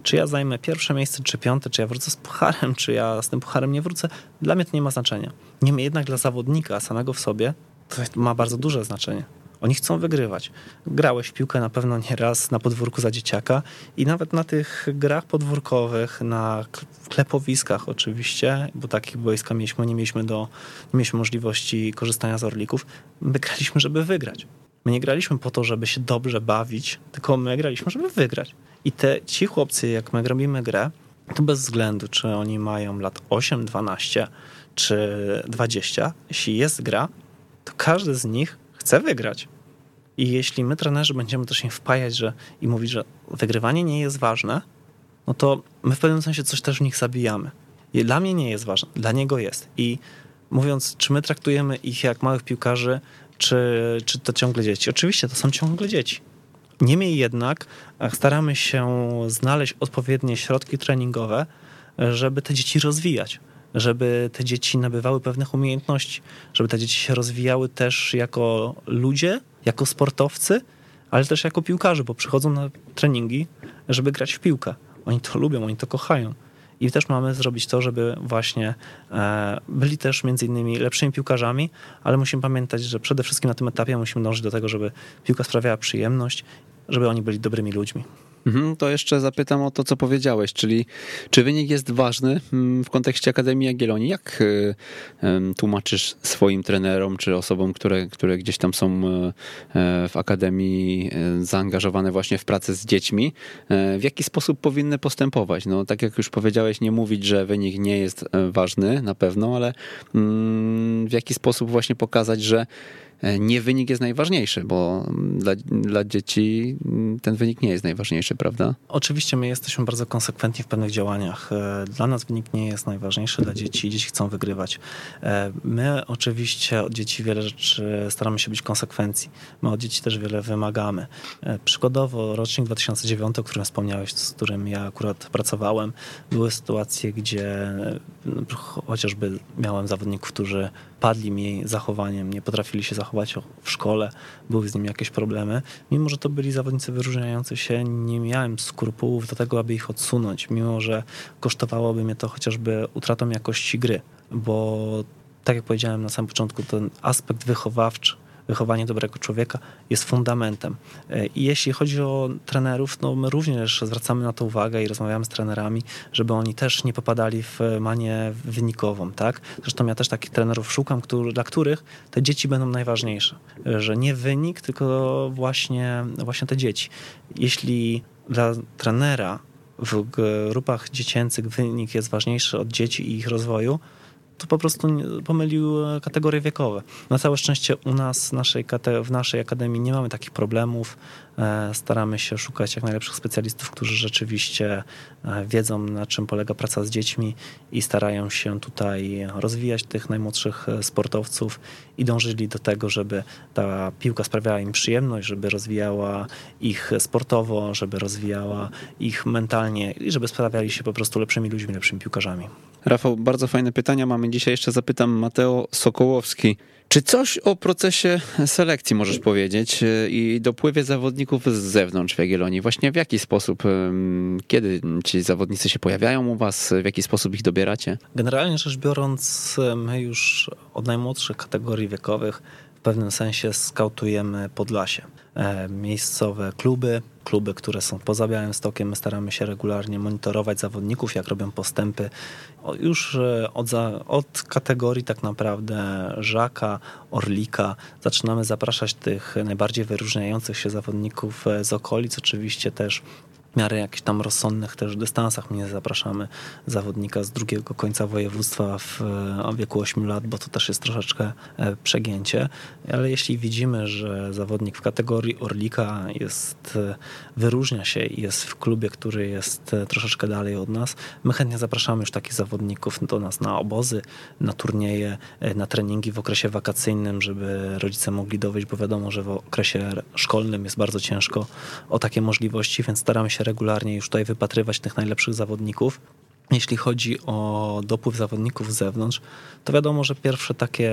[SPEAKER 2] Czy ja zajmę pierwsze miejsce, czy piąte, czy ja wrócę z pucharem, czy ja z tym pucharem nie wrócę, dla mnie to nie ma znaczenia. Niemniej jednak dla zawodnika samego w sobie to ma bardzo duże znaczenie. Oni chcą wygrywać. Grałeś w piłkę na pewno nie raz na podwórku za dzieciaka i nawet na tych grach podwórkowych, na klepowiskach oczywiście, bo takich boiska mieliśmy, nie mieliśmy, do, nie mieliśmy możliwości korzystania z orlików, my graliśmy, żeby wygrać. My nie graliśmy po to, żeby się dobrze bawić, tylko my graliśmy, żeby wygrać. I te ci chłopcy, jak my robimy grę, to bez względu, czy oni mają lat 8, 12 czy 20, jeśli jest gra, to każdy z nich chce wygrać. I jeśli my, trenerzy, będziemy też im wpajać że, i mówić, że wygrywanie nie jest ważne, no to my w pewnym sensie coś też w nich zabijamy. I dla mnie nie jest ważne, dla niego jest. I mówiąc, czy my traktujemy ich jak małych piłkarzy, czy, czy to ciągle dzieci? Oczywiście to są ciągle dzieci. Niemniej jednak e, staramy się znaleźć odpowiednie środki treningowe, żeby te dzieci rozwijać żeby te dzieci nabywały pewnych umiejętności, żeby te dzieci się rozwijały też jako ludzie, jako sportowcy, ale też jako piłkarze, bo przychodzą na treningi, żeby grać w piłkę. Oni to lubią, oni to kochają. I też mamy zrobić to, żeby właśnie e, byli też między innymi lepszymi piłkarzami, ale musimy pamiętać, że przede wszystkim na tym etapie musimy dążyć do tego, żeby piłka sprawiała przyjemność, żeby oni byli dobrymi ludźmi.
[SPEAKER 1] Mhm, to jeszcze zapytam o to, co powiedziałeś, czyli czy wynik jest ważny mm, w kontekście Akademii Jagiellonii? Jak y, tłumaczysz swoim trenerom czy osobom, które, które gdzieś tam są y, e, w Akademii y, zaangażowane właśnie w pracę z dziećmi, e, w jaki sposób powinny postępować? No, tak jak już powiedziałeś, nie mówić, że wynik nie jest e, ważny na pewno, ale mm, w jaki sposób właśnie pokazać, że e, nie wynik jest najważniejszy, bo dla, dla dzieci ten wynik nie jest najważniejszy, prawda?
[SPEAKER 2] Oczywiście my jesteśmy bardzo konsekwentni w pewnych działaniach. E, dla nas wynik nie jest najważniejszy, dla dzieci dzieci chcą wygrywać. E, my oczywiście od dzieci wiele rzeczy staramy się być konsekwencji. My od dzieci też wiele wymagamy. Przykładowo rocznik 2009, o którym wspomniałeś, z którym ja akurat pracowałem, były sytuacje, gdzie no, chociażby miałem zawodników, którzy padli mi zachowaniem, nie potrafili się zachować w szkole, były z nimi jakieś problemy. Mimo, że to byli zawodnicy wyróżniający się, nie miałem skrupułów do tego, aby ich odsunąć, mimo, że kosztowałoby mnie to chociażby utratą jakości gry, bo tak jak powiedziałem na samym początku, ten aspekt wychowawczy wychowanie dobrego człowieka jest fundamentem. E, I jeśli chodzi o trenerów, no my również zwracamy na to uwagę i rozmawiamy z trenerami, żeby oni też nie popadali w manię wynikową, tak? Zresztą ja też takich trenerów szukam, który, dla których te dzieci będą najważniejsze. Że nie wynik, tylko właśnie, właśnie te dzieci. Jeśli dla trenera w grupach dziecięcych wynik jest ważniejszy od dzieci i ich rozwoju, to po prostu pomylił e, kategorie wiekowe. Na całe szczęście u nas naszej, w naszej akademii nie mamy takich problemów. E, staramy się szukać jak najlepszych specjalistów, którzy rzeczywiście e, wiedzą, na czym polega praca z dziećmi i starają się tutaj rozwijać tych najmłodszych sportowców i dążyli do tego, żeby ta piłka sprawiała im przyjemność, żeby rozwijała ich sportowo, żeby rozwijała ich mentalnie i żeby sprawiali się po prostu lepszymi ludźmi, lepszymi piłkarzami.
[SPEAKER 1] Rafał, bardzo fajne pytania mamy dzisiaj. Jeszcze zapytam Mateo Sokołowski. Czy coś o procesie selekcji możesz powiedzieć e, i dopływie zawodników z zewnątrz w Jagiellonii? Właśnie w jaki sposób, kiedy ci zawodnicy się pojawiają u was, w jaki sposób ich dobieracie?
[SPEAKER 2] Generalnie rzecz biorąc, my już od najmłodszych kategorii wiekowych pewnym sensie skautujemy Podlasie. E, miejscowe kluby, kluby, które są poza Białymstokiem. My staramy się regularnie monitorować zawodników, jak robią postępy. Już e, od, od kategorii tak naprawdę Żaka, Orlika zaczynamy zapraszać tych najbardziej wyróżniających się zawodników e, z okolic. Oczywiście też w miarę jakichś tam rozsądnych też dystansach. My nie zapraszamy zawodnika z drugiego końca województwa w, w wieku 8 lat, bo to też jest troszeczkę e, przegięcie. Ale jeśli widzimy, że zawodnik w kategorii Orlika jest, e, wyróżnia się i jest w klubie, który jest e, troszeczkę dalej od nas, my chętnie zapraszamy już takich zawodników do nas na obozy, na turnieje, na treningi w okresie wakacyjnym, żeby rodzice mogli dowieść, bo wiadomo, że w okresie szkolnym jest bardzo ciężko o takie możliwości, więc staramy się regularnie już tutaj wypatrywać tych najlepszych zawodników. Jeśli chodzi o dopływ zawodników z zewnątrz, to wiadomo, że pierwsze takie,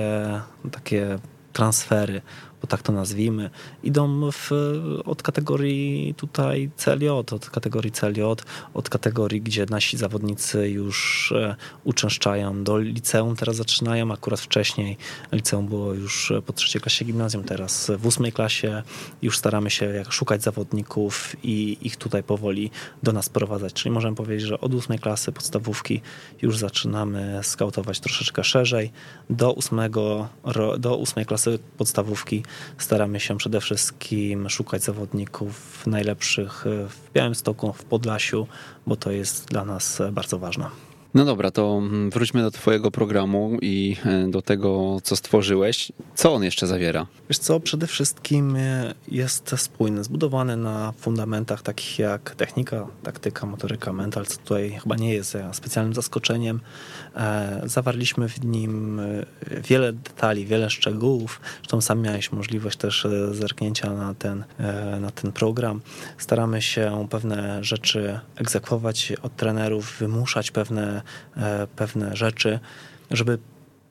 [SPEAKER 2] takie transfery bo tak to nazwijmy, idą w, od kategorii tutaj CLJ, od kategorii CLJ, od kategorii, gdzie nasi zawodnicy już e, uczęszczają do liceum, teraz zaczynają, akurat wcześniej liceum było już po trzeciej klasie gimnazjum, teraz w ósmej klasie. Już staramy się szukać zawodników i ich tutaj powoli do nas sprowadzać, czyli możemy powiedzieć, że od ósmej klasy podstawówki już zaczynamy skautować troszeczkę szerzej, do ósmego, do ósmej klasy podstawówki staramy się przede wszystkim szukać zawodników najlepszych w Białymstoku, w Podlasiu, bo to jest dla nas bardzo ważne.
[SPEAKER 1] No dobra, to mm, wróćmy do Twojego programu i e, do tego, co stworzyłeś. Co on jeszcze zawiera?
[SPEAKER 2] Wiesz co, przede wszystkim e, jest spójny, zbudowany na fundamentach takich jak technika, taktyka, motoryka, mental, co tutaj chyba nie jest e, specjalnym zaskoczeniem. Zawarliśmy w nim wiele detali, wiele szczegółów. Zresztą sam miałeś możliwość też zerknięcia na ten, na ten program. Staramy się pewne rzeczy egzekwować od trenerów, wymuszać pewne E, pewne rzeczy, żeby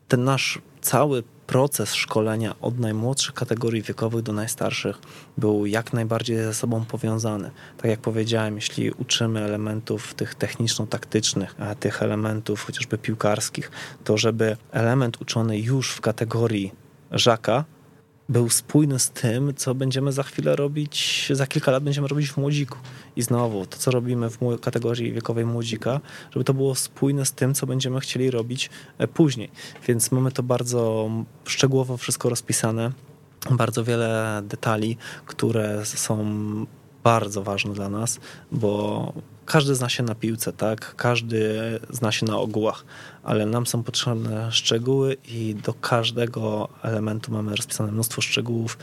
[SPEAKER 2] ten nasz cały proces szkolenia od najmłodszych kategorii wiekowych do najstarszych był jak najbardziej ze sobą powiązany. Tak jak powiedziałem, jeśli uczymy elementów tych techniczno-taktycznych, a tych elementów chociażby piłkarskich, to żeby element uczony już w kategorii żaka był spójny z tym, co będziemy za chwilę robić, za kilka lat będziemy robić w młodziku. I znowu, to co robimy w kategorii wiekowej młodzika, żeby to było spójne z tym, co będziemy chcieli robić e, później. Więc mamy to bardzo szczegółowo wszystko rozpisane, bardzo wiele detali, które są bardzo ważne dla nas, bo każdy zna się na piłce, tak? Każdy zna się na ogółach, ale nam są potrzebne szczegóły i do każdego elementu mamy rozpisane mnóstwo szczegółów.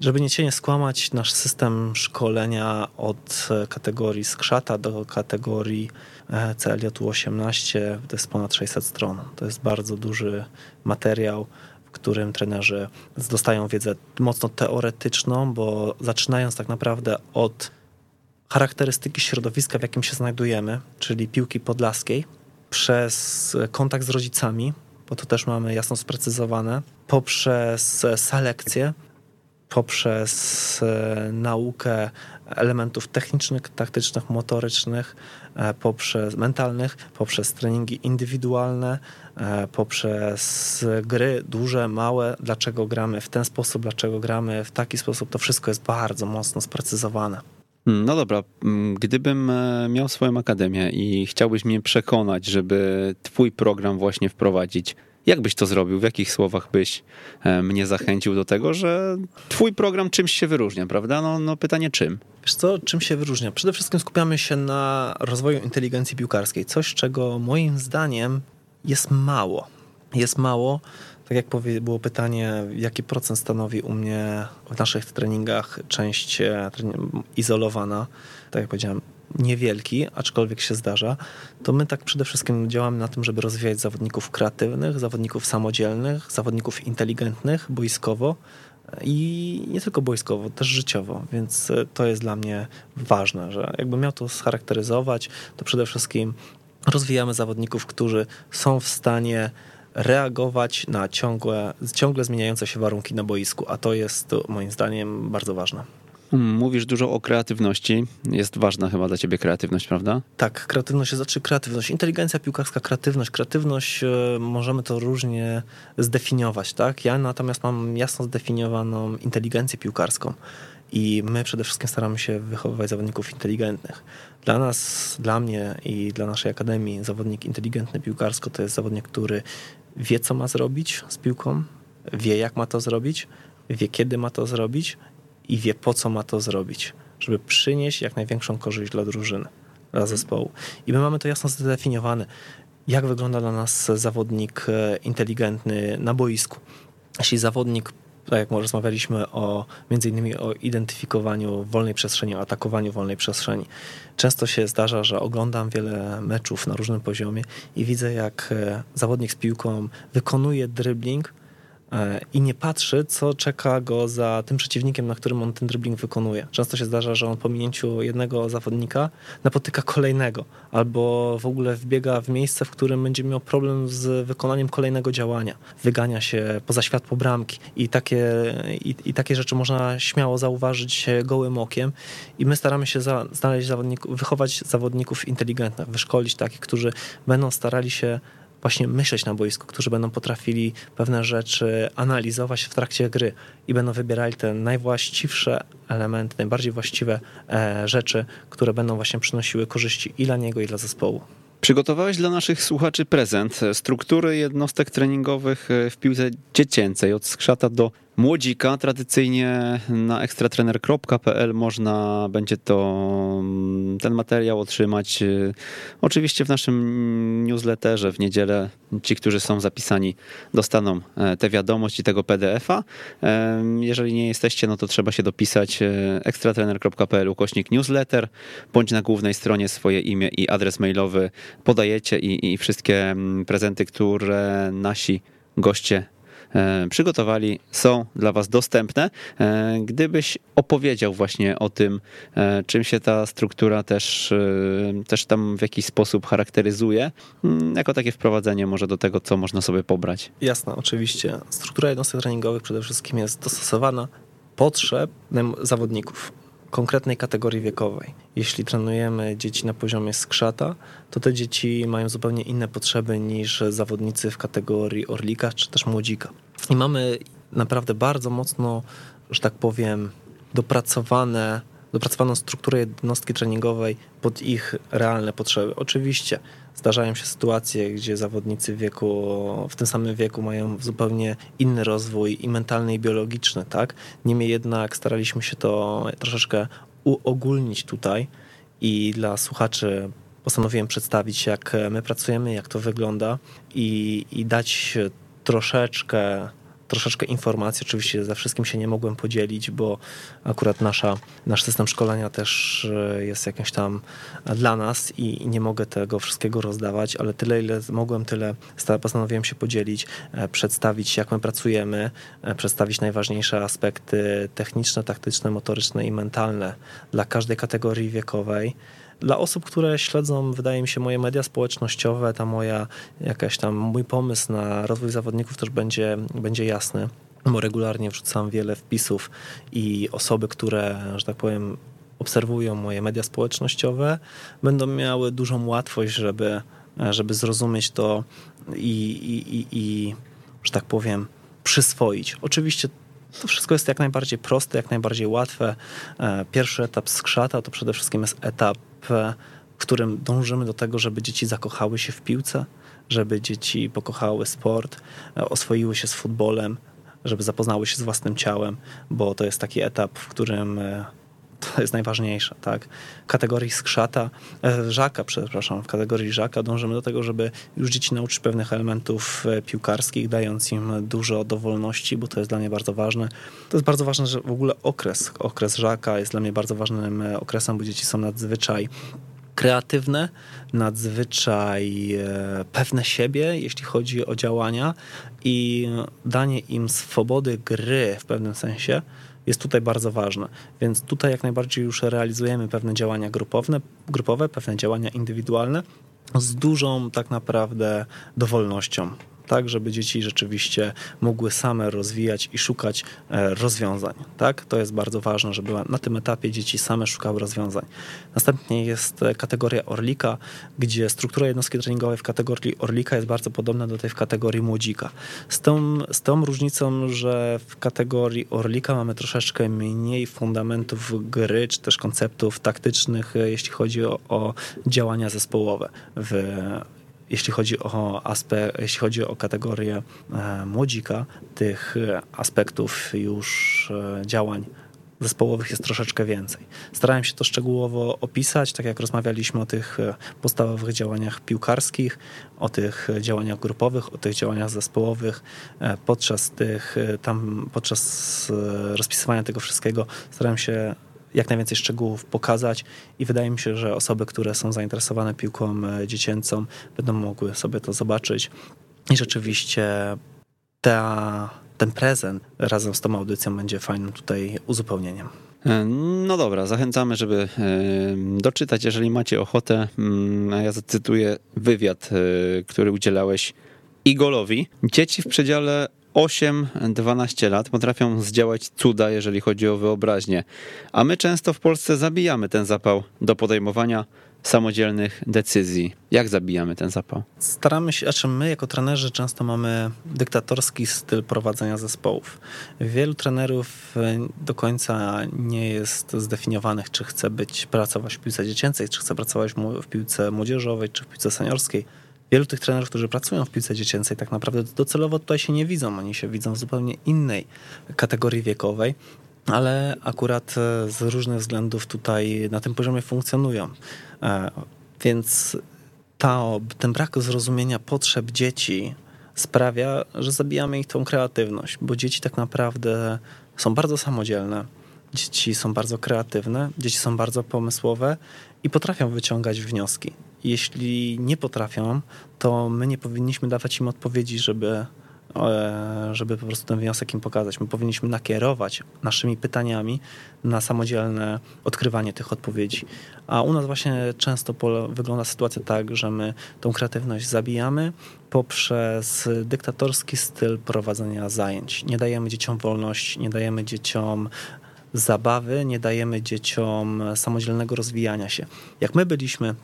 [SPEAKER 2] Żeby nie nie skłamać, nasz system szkolenia od kategorii skrzata do kategorii e, CLJ 18 to jest ponad 600 stron. To jest bardzo duży materiał, w którym trenerzy dostają wiedzę mocno teoretyczną, bo zaczynając tak naprawdę od charakterystyki środowiska, w jakim się znajdujemy, czyli piłki podlaskiej, przez kontakt z rodzicami, bo to też mamy jasno sprecyzowane, poprzez selekcję, poprzez e, naukę elementów technicznych, taktycznych, motorycznych, e, poprzez mentalnych, poprzez treningi indywidualne, e, poprzez gry duże, małe, dlaczego gramy w ten sposób, dlaczego gramy w taki sposób, to wszystko jest bardzo mocno sprecyzowane.
[SPEAKER 1] Hmm, no dobra, mm, gdybym miał swoją akademię i chciałbyś mnie przekonać, żeby twój program właśnie wprowadzić, jak byś to zrobił? W jakich słowach byś e, mnie zachęcił do tego, że twój program czymś się wyróżnia, prawda? No, no pytanie czym?
[SPEAKER 2] Wiesz co, czym się wyróżnia? Przede wszystkim skupiamy się na rozwoju inteligencji piłkarskiej. Coś, czego moim zdaniem jest mało. Jest mało, tak jak było pytanie, jaki procent stanowi u mnie w naszych treningach część e, izolowana. Tak jak powiedziałem, niewielki, aczkolwiek się zdarza, to my tak przede wszystkim działamy na tym, żeby rozwijać zawodników kreatywnych, zawodników samodzielnych, zawodników inteligentnych, boiskowo i nie tylko boiskowo, też życiowo, więc e, to jest dla mnie ważne, że jakbym miał to scharakteryzować, to przede wszystkim rozwijamy zawodników, którzy są w stanie reagować na ciągłe, ciągle zmieniające się warunki na boisku, a to jest moim zdaniem bardzo ważne.
[SPEAKER 1] Mówisz dużo o kreatywności. Jest ważna chyba dla ciebie kreatywność, prawda?
[SPEAKER 2] Tak, kreatywność jest znaczy kreatywność. Inteligencja piłkarska, kreatywność. Kreatywność e, możemy to różnie zdefiniować, tak? Ja natomiast mam jasno zdefiniowaną inteligencję piłkarską. I my przede wszystkim staramy się wychowywać zawodników inteligentnych. Dla nas, dla mnie i dla naszej akademii zawodnik inteligentny piłkarsko to jest zawodnik, który wie, co ma zrobić z piłką, wie, jak ma to zrobić, wie, kiedy ma to zrobić i wie po co ma to zrobić, żeby przynieść jak największą korzyść dla drużyny, dla mhm. zespołu. I my mamy to jasno zdefiniowane, jak wygląda dla nas zawodnik e, inteligentny na boisku. Jeśli zawodnik tak jak rozmawialiśmy o między innymi o identyfikowaniu wolnej przestrzeni, o atakowaniu wolnej przestrzeni. Często się zdarza, że oglądam wiele meczów na różnym poziomie i widzę, jak e, zawodnik z piłką wykonuje dribbling, i nie patrzy, co czeka go za tym przeciwnikiem, na którym on ten dribbling wykonuje. Często się zdarza, że on po minięciu jednego zawodnika napotyka kolejnego, albo w ogóle wbiega w miejsce, w którym będzie miał problem z wykonaniem kolejnego działania. Wygania się poza światło bramki i takie, i, i takie rzeczy można śmiało zauważyć gołym okiem i my staramy się za, znaleźć zawodników, wychować zawodników inteligentnych, wyszkolić takich, którzy będą starali się właśnie myśleć na boisku, którzy będą potrafili pewne rzeczy analizować w trakcie gry i będą wybierali te najwłaściwsze elementy, najbardziej właściwe e, rzeczy, które będą właśnie przynosiły korzyści i dla niego, i dla zespołu.
[SPEAKER 1] Przygotowałeś dla naszych słuchaczy prezent struktury jednostek treningowych w piłce dziecięcej od skrzata do młodzika. Tradycyjnie na ekstratrener.pl można będzie to, mm, ten materiał otrzymać. Y, oczywiście w naszym newsletterze w niedzielę ci, którzy są zapisani, dostaną e, te wiadomości tego PDF-a. E, jeżeli nie jesteście, no to trzeba się dopisać e, ekstratrener.pl ukośnik newsletter, bądź na głównej stronie swoje imię i adres mailowy podajecie i, i wszystkie mm, prezenty, które nasi goście przygotowali, są dla Was dostępne. E, gdybyś opowiedział właśnie o tym, e, czym się ta struktura też, też tam w jakiś sposób charakteryzuje, mm, jako takie wprowadzenie może do tego, co można sobie pobrać.
[SPEAKER 2] Jasne, oczywiście. Struktura jednostek treningowych przede wszystkim jest dostosowana potrzeb zawodników konkretnej kategorii wiekowej. Jeśli trenujemy dzieci na poziomie skrzata, to te dzieci mają zupełnie inne potrzeby niż zawodnicy w kategorii orlika czy też młodzika. I mamy naprawdę bardzo mocno, że tak powiem, dopracowane dopracowaną strukturę jednostki treningowej pod ich realne potrzeby. Oczywiście zdarzają się sytuacje, gdzie zawodnicy w wieku, w tym samym wieku mają zupełnie inny rozwój i mentalny, i biologiczny, tak? Niemniej jednak staraliśmy się to troszeczkę uogólnić tutaj i dla słuchaczy postanowiłem przedstawić, jak my pracujemy, jak to wygląda i, i dać troszeczkę troszeczkę informacji. Oczywiście ze wszystkim się nie mogłem podzielić, bo akurat nasza, nasz system szkolenia też e, jest jakimś tam dla nas i, i nie mogę tego wszystkiego rozdawać, ale tyle, ile mogłem, tyle postanowiłem się podzielić, e, przedstawić, jak my pracujemy, e, przedstawić najważniejsze aspekty techniczne, taktyczne, motoryczne i mentalne dla każdej kategorii wiekowej. Dla osób, które śledzą, wydaje mi się, moje media społecznościowe, ta moja jakaś tam, mój pomysł na rozwój zawodników też będzie, będzie jasny bo regularnie wrzucam wiele wpisów i osoby, które, że tak powiem, obserwują moje media społecznościowe, będą miały dużą łatwość, żeby, żeby zrozumieć to i, i, i, i że tak powiem, przyswoić. Oczywiście to wszystko jest jak najbardziej proste, jak najbardziej łatwe. E, pierwszy etap skrzata to przede wszystkim jest etap, w którym dążymy do tego, żeby dzieci zakochały się w piłce, żeby dzieci pokochały sport, e, oswoiły się z futbolem, żeby zapoznały się z własnym ciałem, bo to jest taki etap, w którym e, to jest najważniejsze, tak? Kategorii skrzata, e, żaka, przepraszam, w kategorii żaka dążymy do tego, żeby już dzieci nauczyć pewnych elementów e, piłkarskich, dając im dużo dowolności, bo to jest dla mnie bardzo ważne. To jest bardzo ważne, że w ogóle okres, okres żaka jest dla mnie bardzo ważnym e, okresem, bo dzieci są nadzwyczaj kreatywne, nadzwyczaj pewne siebie, jeśli chodzi o działania i danie im swobody gry w pewnym sensie jest tutaj bardzo ważne. Więc tutaj jak najbardziej już realizujemy pewne działania grupowe, grupowe pewne działania indywidualne z dużą tak naprawdę dowolnością tak, żeby dzieci rzeczywiście mogły same rozwijać i szukać e, rozwiązań. Tak? To jest bardzo ważne, żeby na tym etapie dzieci same szukały rozwiązań. Następnie jest e, kategoria Orlika, gdzie struktura jednostki treningowej w kategorii Orlika jest bardzo podobna do tej w kategorii Młodzika. Z tą, z tą różnicą, że w kategorii Orlika mamy troszeczkę mniej fundamentów gry, czy też konceptów taktycznych, e, jeśli chodzi o, o działania zespołowe w jeśli chodzi o aspekt, jeśli chodzi o kategorię e, młodzika, tych aspektów już e, działań zespołowych jest troszeczkę więcej. Starałem się to szczegółowo opisać, tak jak rozmawialiśmy o tych e, podstawowych działaniach piłkarskich, o tych działaniach grupowych, o tych działaniach zespołowych. Podczas tych, tam, podczas rozpisywania tego wszystkiego starałem się jak najwięcej szczegółów pokazać i wydaje mi się, że osoby, które są zainteresowane piłką e, dziecięcą będą mogły sobie to zobaczyć i rzeczywiście ta, ten prezent razem z tą audycją będzie fajnym tutaj uzupełnieniem.
[SPEAKER 1] E, no dobra, zachęcamy, żeby e, doczytać, jeżeli macie ochotę. Mm, ja zacytuję wywiad, który udzielałeś Igolowi. Dzieci w przedziale 8-12 lat potrafią zdziałać cuda, jeżeli chodzi o wyobraźnię, a my często w Polsce zabijamy ten zapał do podejmowania samodzielnych decyzji. Jak zabijamy ten zapał?
[SPEAKER 2] Staramy się, znaczy my jako trenerzy często mamy dyktatorski styl prowadzenia zespołów. Wielu trenerów e, do końca nie jest zdefiniowanych, czy chce być, pracować w piłce dziecięcej, czy chce pracować w piłce młodzieżowej, czy w piłce seniorskiej wielu tych trenerów, którzy pracują w piłce dziecięcej, tak naprawdę docelowo tutaj się nie widzą. Oni się widzą w zupełnie innej kategorii wiekowej, ale akurat e, z różnych względów tutaj na tym poziomie funkcjonują. E, więc ta, ten brak zrozumienia potrzeb dzieci sprawia, że zabijamy ich tą kreatywność, bo dzieci tak naprawdę są bardzo samodzielne, dzieci są bardzo kreatywne, dzieci są bardzo pomysłowe i potrafią wyciągać wnioski jeśli nie potrafią, to my nie powinniśmy dawać im odpowiedzi, żeby, e, żeby po prostu ten wniosek im pokazać. My powinniśmy nakierować naszymi pytaniami na samodzielne odkrywanie tych odpowiedzi. A u nas właśnie często wygląda sytuacja tak, że my tą kreatywność zabijamy poprzez dyktatorski styl prowadzenia zajęć. Nie dajemy dzieciom wolności, nie dajemy dzieciom zabawy, nie dajemy dzieciom samodzielnego rozwijania się. Jak my byliśmy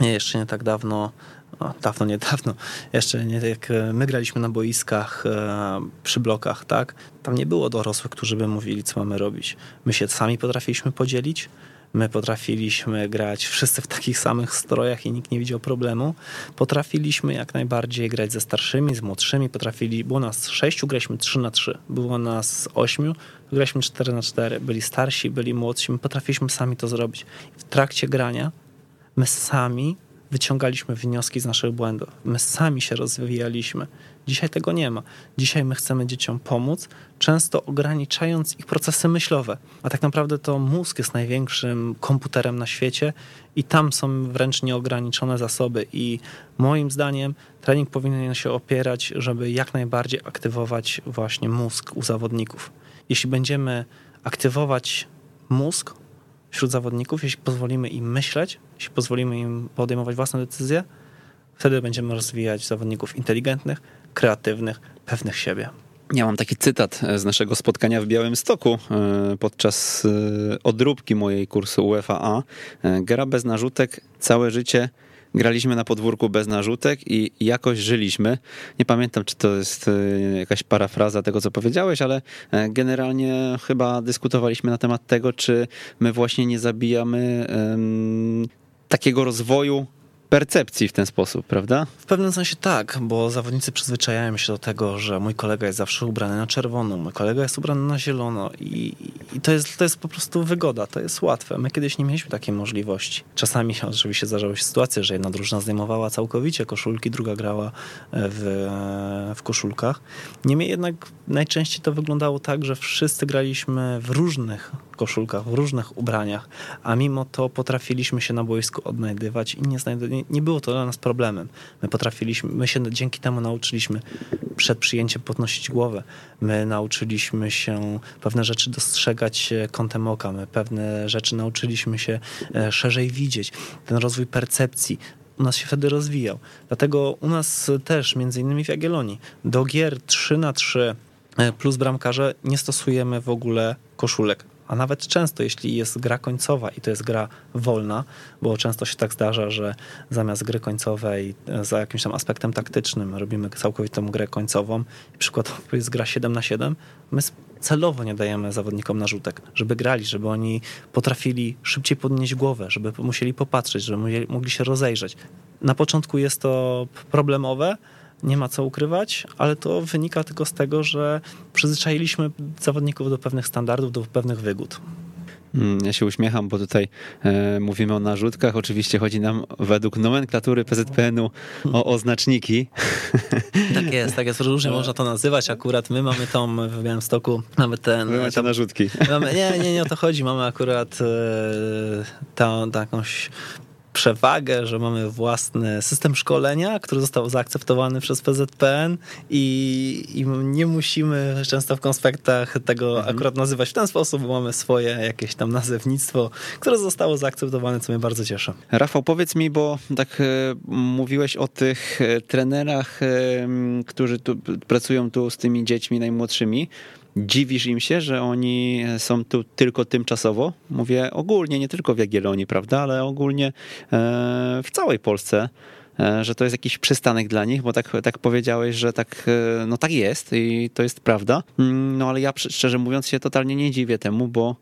[SPEAKER 2] jeszcze nie tak dawno, o, dawno, niedawno, jeszcze nie jak e, my graliśmy na boiskach e, przy blokach, tak? Tam nie było dorosłych, którzy by mówili, co mamy robić. My się sami potrafiliśmy podzielić, My potrafiliśmy grać wszyscy w takich samych strojach i nikt nie widział problemu. Potrafiliśmy jak najbardziej grać ze starszymi, z młodszymi. Potrafili, było nas sześciu, graliśmy trzy na trzy. Było nas ośmiu, graliśmy cztery na cztery. Byli starsi, byli młodsi. My potrafiliśmy sami to zrobić. W trakcie grania my sami wyciągaliśmy wnioski z naszych błędów. My sami się rozwijaliśmy. Dzisiaj tego nie ma. Dzisiaj my chcemy dzieciom pomóc, często ograniczając ich procesy myślowe. A tak naprawdę to mózg jest największym komputerem na świecie i tam są wręcz nieograniczone zasoby. I moim zdaniem trening powinien się opierać, żeby jak najbardziej aktywować właśnie mózg u zawodników. Jeśli będziemy aktywować mózg wśród zawodników, jeśli pozwolimy im myśleć, jeśli pozwolimy im podejmować własne decyzje, wtedy będziemy rozwijać zawodników inteligentnych, kreatywnych, pewnych siebie.
[SPEAKER 1] Ja mam taki cytat z naszego spotkania w Białym Stoku e, podczas e, odróbki mojej kursu. E, gra bez narzutek, całe życie graliśmy na podwórku bez narzutek i jakoś żyliśmy. Nie pamiętam, czy to jest jakaś parafraza tego, co powiedziałeś, ale generalnie chyba dyskutowaliśmy na temat tego, czy my właśnie nie zabijamy um, takiego rozwoju percepcji w ten sposób, prawda?
[SPEAKER 2] W pewnym sensie tak, bo zawodnicy przyzwyczajają się do tego, że mój kolega jest zawsze ubrany na czerwono, mój kolega jest ubrany na zielono i, i to, jest, to jest po prostu wygoda, to jest łatwe. My kiedyś nie mieliśmy takiej możliwości. Czasami oczywiście zdarzały się sytuacje, że jedna drużyna zdejmowała całkowicie koszulki, druga grała w, w koszulkach. Niemniej jednak najczęściej to wyglądało tak, że wszyscy graliśmy w różnych koszulkach, w różnych ubraniach, a mimo to potrafiliśmy się na boisku odnajdywać i nie, nie, nie było to dla nas problemem. My potrafiliśmy, my się dzięki temu nauczyliśmy przed przyjęciem podnosić głowę. My nauczyliśmy się pewne rzeczy dostrzegać kątem oka, my pewne rzeczy nauczyliśmy się e, szerzej widzieć. Ten rozwój percepcji, u nas się wtedy rozwijał. Dlatego u nas też, między innymi w Jagiellonii, do gier 3 na 3 e, plus bramkarze nie stosujemy w ogóle koszulek a nawet często, jeśli jest gra końcowa i to jest gra wolna, bo często się tak zdarza, że zamiast gry końcowej e, za jakimś tam aspektem taktycznym robimy całkowitą grę końcową, przykładowo jest gra 7 na 7, my celowo nie dajemy zawodnikom narzutek, żeby grali, żeby oni potrafili szybciej podnieść głowę, żeby musieli popatrzeć, żeby mogli się rozejrzeć. Na początku jest to problemowe, nie ma co ukrywać, ale to wynika tylko z tego, że przyzwyczailiśmy zawodników do pewnych standardów, do pewnych wygód.
[SPEAKER 1] Mm, ja się uśmiecham, bo tutaj e, mówimy o narzutkach. Oczywiście chodzi nam według nomenklatury PZPN-u o oznaczniki.
[SPEAKER 2] Tak jest, tak jest. Różnie można to nazywać. Akurat my mamy tą w Białymstoku, mamy ten...
[SPEAKER 1] Wy macie tam, narzutki.
[SPEAKER 2] Mamy, nie, nie, nie o to chodzi. Mamy akurat e, tą, jakąś przewagę, że mamy własny system szkolenia, który został zaakceptowany przez PZPN i, i nie musimy często w konspektach tego mhm. akurat nazywać w ten sposób, bo mamy swoje jakieś tam nazewnictwo, które zostało zaakceptowane, co mnie bardzo cieszy.
[SPEAKER 1] Rafał, powiedz mi, bo tak e, mówiłeś o tych e, trenerach, e, którzy tu pracują tu z tymi dziećmi najmłodszymi. Dziwisz im się, że oni są tu tylko tymczasowo? Mówię ogólnie, nie tylko w Jagiellonii, prawda, ale ogólnie e, w całej Polsce e, że to jest jakiś przystanek dla nich, bo tak, tak powiedziałeś, że tak, e, no tak jest i to jest prawda. Mm, no ale ja szczerze mówiąc się totalnie nie dziwię temu, bo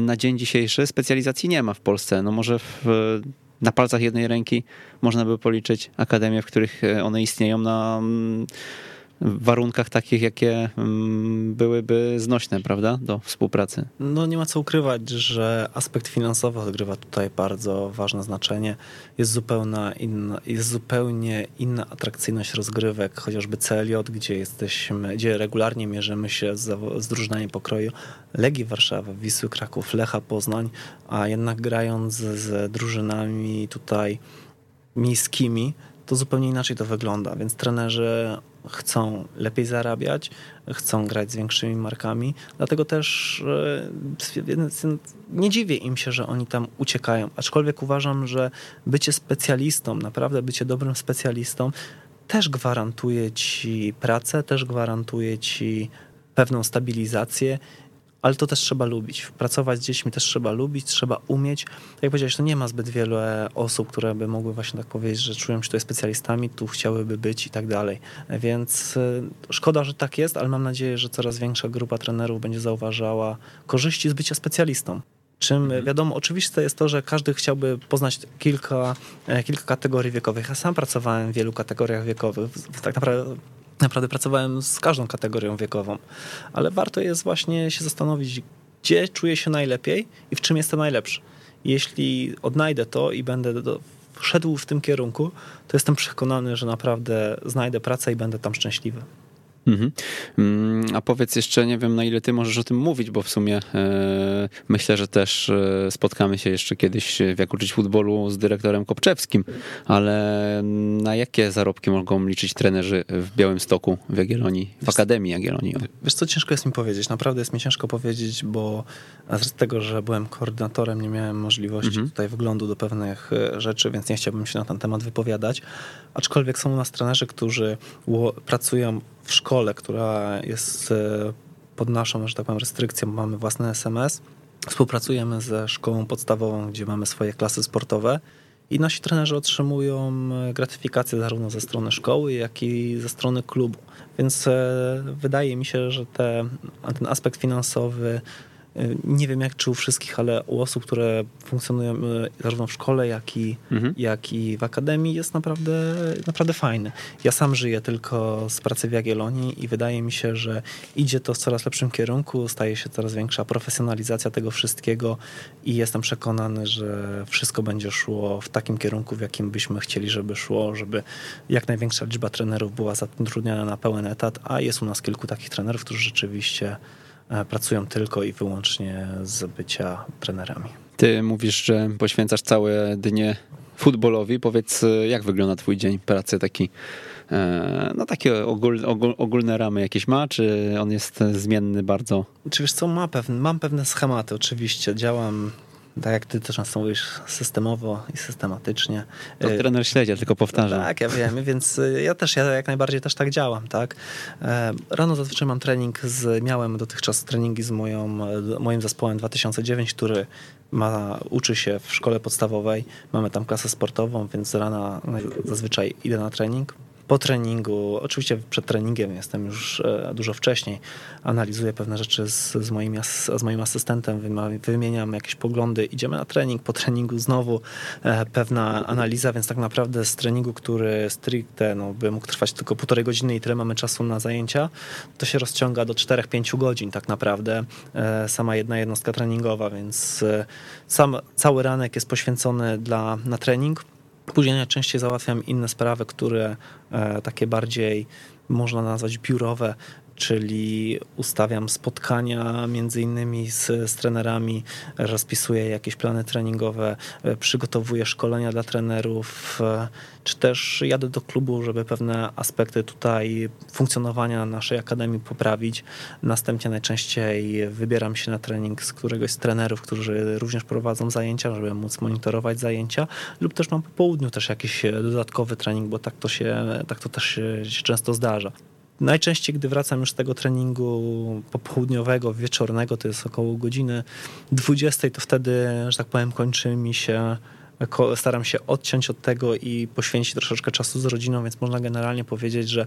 [SPEAKER 1] na dzień dzisiejszy specjalizacji nie ma w Polsce. No może w, na palcach jednej ręki można by policzyć akademie, w których one istnieją na mm, w warunkach takich, jakie mm, byłyby znośne, prawda, do współpracy.
[SPEAKER 2] No nie ma co ukrywać, że aspekt finansowy odgrywa tutaj bardzo ważne znaczenie. Jest, inna, jest zupełnie inna atrakcyjność rozgrywek, chociażby CLJ, gdzie jesteśmy, gdzie regularnie mierzymy się z, z drużynami pokroju Legii Warszawa, Wisły Kraków, Lecha Poznań, a jednak grając z drużynami tutaj miejskimi, to zupełnie inaczej to wygląda, więc trenerzy chcą lepiej zarabiać, chcą grać z większymi markami, dlatego też e, nie dziwię im się, że oni tam uciekają, aczkolwiek uważam, że bycie specjalistą, naprawdę bycie dobrym specjalistą też gwarantuje ci pracę, też gwarantuje ci pewną stabilizację ale to też trzeba lubić. Pracować z dziećmi też trzeba lubić, trzeba umieć. Tak jak powiedziałeś, to nie ma zbyt wiele osób, które by mogły właśnie tak powiedzieć, że czują się tutaj specjalistami, tu chciałyby być i tak dalej. Więc y, szkoda, że tak jest, ale mam nadzieję, że coraz większa grupa trenerów będzie zauważała korzyści z bycia specjalistą. Czym
[SPEAKER 1] Mhm.
[SPEAKER 2] wiadomo, oczywiste jest to, że każdy chciałby poznać kilka, e, kilka kategorii wiekowych. Ja sam pracowałem w wielu kategoriach wiekowych. Tak naprawdę, naprawdę pracowałem z każdą kategorią wiekową, ale warto jest właśnie się zastanowić, gdzie czuję się najlepiej i w czym jestem najlepszy. Jeśli odnajdę to i będę do, szedł w tym kierunku, to jestem przekonany, że naprawdę znajdę pracę i będę tam szczęśliwy.
[SPEAKER 1] Mhm. Mm, A powiedz jeszcze, nie wiem na ile ty możesz o tym mówić, bo w sumie e, myślę, że też e, spotkamy się jeszcze kiedyś w Jak uczyć futbolu z dyrektorem Kopczewskim, ale na jakie zarobki mogą liczyć trenerzy w Białymstoku, w Jagiellonii, w Akademii Jagiellonii?
[SPEAKER 2] Wiesz co, ciężko jest mi powiedzieć. Naprawdę jest mi ciężko powiedzieć, bo z tego, że byłem koordynatorem, nie miałem możliwości
[SPEAKER 1] Mhm.
[SPEAKER 2] tutaj wglądu do pewnych e, rzeczy, więc nie chciałbym się na ten temat wypowiadać. Aczkolwiek są u nas trenerzy, którzy pracują w szkole, która jest e, pod naszą, że tak powiem, restrykcją. Mamy własny SMS. Współpracujemy ze szkołą podstawową, gdzie mamy swoje klasy sportowe. I nasi trenerzy otrzymują e, gratyfikację zarówno ze strony szkoły, jak i ze strony klubu. Więc e, wydaje mi się, że te, ten aspekt finansowy, nie wiem jak czy u wszystkich, ale u osób, które funkcjonują e, zarówno w szkole, jak i,
[SPEAKER 1] Mhm.
[SPEAKER 2] jak i w akademii, jest naprawdę, naprawdę fajny. Ja sam żyję tylko z pracy w Jagiellonii i wydaje mi się, że idzie to w coraz lepszym kierunku, staje się coraz większa profesjonalizacja tego wszystkiego i jestem przekonany, że wszystko będzie szło w takim kierunku, w jakim byśmy chcieli, żeby szło, żeby jak największa liczba trenerów była zatrudniana na pełen etat, a jest u nas kilku takich trenerów, którzy rzeczywiście pracują tylko i wyłącznie z bycia trenerami.
[SPEAKER 1] Ty mówisz, że poświęcasz całe dnie futbolowi. Powiedz, e, jak wygląda twój dzień pracy taki? e, No takie ogól, ogól, ogólne ramy jakieś ma, czy on jest zmienny bardzo?
[SPEAKER 2] Czy wiesz co, ma pewne, mam pewne schematy oczywiście, działam tak jak ty też często mówisz, systemowo i systematycznie.
[SPEAKER 1] To
[SPEAKER 2] E,
[SPEAKER 1] trener śledzia, tylko powtarzam.
[SPEAKER 2] Tak, ja wiem, więc y, ja też, ja jak najbardziej też tak działam, tak. E, Rano zazwyczaj mam trening z, miałem dotychczas treningi z moją, moim zespołem 2009, który ma, uczy się w szkole podstawowej, mamy tam klasę sportową, więc rana zazwyczaj idę na trening. Po treningu, oczywiście przed treningiem jestem już e, dużo wcześniej, analizuję pewne rzeczy z, z, moim, z moim asystentem, wymieniam jakieś poglądy, idziemy na trening, po treningu znowu e, pewna analiza, więc tak naprawdę z treningu, który stricte no, by mógł trwać tylko półtorej godziny i tyle mamy czasu na zajęcia, to się rozciąga do 4-5 godzin tak naprawdę. E, sama jedna jednostka treningowa, więc sam, cały ranek jest poświęcony dla, na trening. Później najczęściej załatwiam inne sprawy, które takie bardziej można nazwać biurowe, czyli ustawiam spotkania między innymi z, z trenerami, rozpisuję jakieś plany treningowe, e, przygotowuję szkolenia dla trenerów, e, czy też jadę do klubu, żeby pewne aspekty tutaj funkcjonowania naszej akademii poprawić. Następnie najczęściej wybieram się na trening z któregoś z trenerów, którzy również prowadzą zajęcia, żeby móc monitorować zajęcia, lub też mam po południu też jakiś e, dodatkowy trening, bo tak to się, tak to też się, często zdarza. Najczęściej, gdy wracam już z tego treningu popołudniowego, wieczornego, to jest około godziny 20, to wtedy, że tak powiem, kończy mi się, staram się odciąć od tego i poświęcić troszeczkę czasu z rodziną, więc można generalnie powiedzieć, że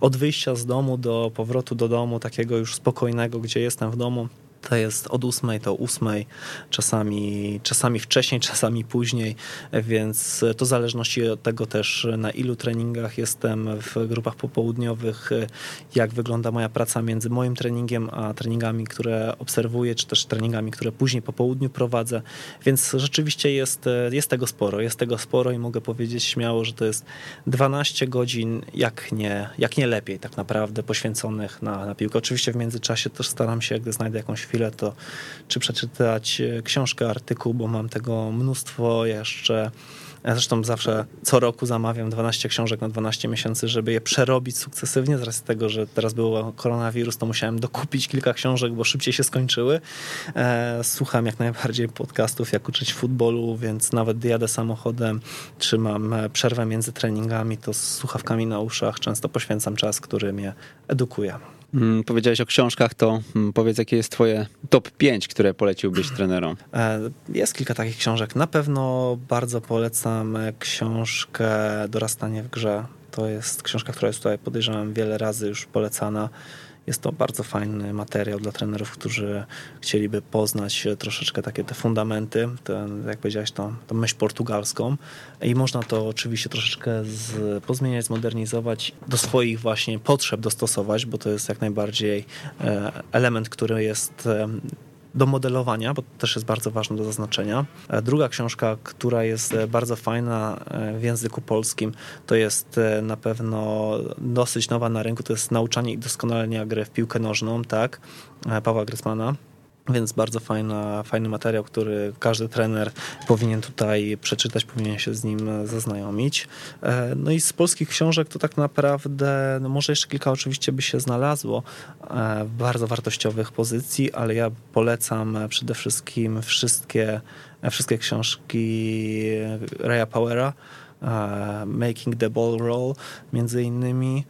[SPEAKER 2] od wyjścia z domu do powrotu do domu, takiego już spokojnego, gdzie jestem w domu, to jest od ósmej do ósmej, czasami, czasami wcześniej, czasami później, więc to w zależności od tego też na ilu treningach jestem w grupach popołudniowych, jak wygląda moja praca między moim treningiem a treningami, które obserwuję, czy też treningami, które później po południu prowadzę, więc rzeczywiście jest, jest tego sporo, jest tego sporo i mogę powiedzieć śmiało, że to jest 12 godzin, jak nie, jak nie lepiej tak naprawdę poświęconych na, na piłkę. Oczywiście w międzyczasie też staram się, gdy znajdę jakąś chwilę, to czy przeczytać e, książkę, artykuł, bo mam tego mnóstwo jeszcze. Ja zresztą zawsze co roku zamawiam 12 książek na 12 miesięcy, żeby je przerobić sukcesywnie. Z racji tego, że teraz był koronawirus, to musiałem dokupić kilka książek, bo szybciej się skończyły. E, Słucham jak najbardziej podcastów, jak uczyć futbolu, więc nawet jadę samochodem, czy mam e, przerwę między treningami, to z słuchawkami na uszach często poświęcam czas, który mnie edukuje.
[SPEAKER 1] Mm, Powiedziałeś o książkach, to mm, powiedz, jakie jest twoje top 5, które poleciłbyś trenerom?
[SPEAKER 2] E, Jest kilka takich książek. Na pewno bardzo polecam książkę Dorastanie w grze. To jest książka, która jest tutaj, podejrzewam, wiele razy już polecana. Jest to bardzo fajny materiał dla trenerów, którzy chcieliby poznać troszeczkę takie te fundamenty, ten, jak powiedziałeś, tą, tą myśl portugalską. I można to oczywiście troszeczkę z, pozmieniać, zmodernizować, do swoich właśnie potrzeb dostosować, bo to jest jak najbardziej e, element, który jest do modelowania, bo to też jest bardzo ważne do zaznaczenia. E, druga książka, która jest e, bardzo fajna e, w języku polskim, to jest na pewno dosyć nowa na rynku, to jest Nauczanie i doskonalenia gry w piłkę nożną, tak, Pawła Grysmana. Więc bardzo fajna, fajny materiał, który każdy trener powinien tutaj przeczytać, powinien się z nim zaznajomić. E, no i z polskich książek to tak naprawdę, no może jeszcze kilka oczywiście by się znalazło e, bardzo wartościowych pozycji, ale ja polecam przede wszystkim wszystkie, wszystkie książki Raya Powera, e, Making the Ball Roll między innymi,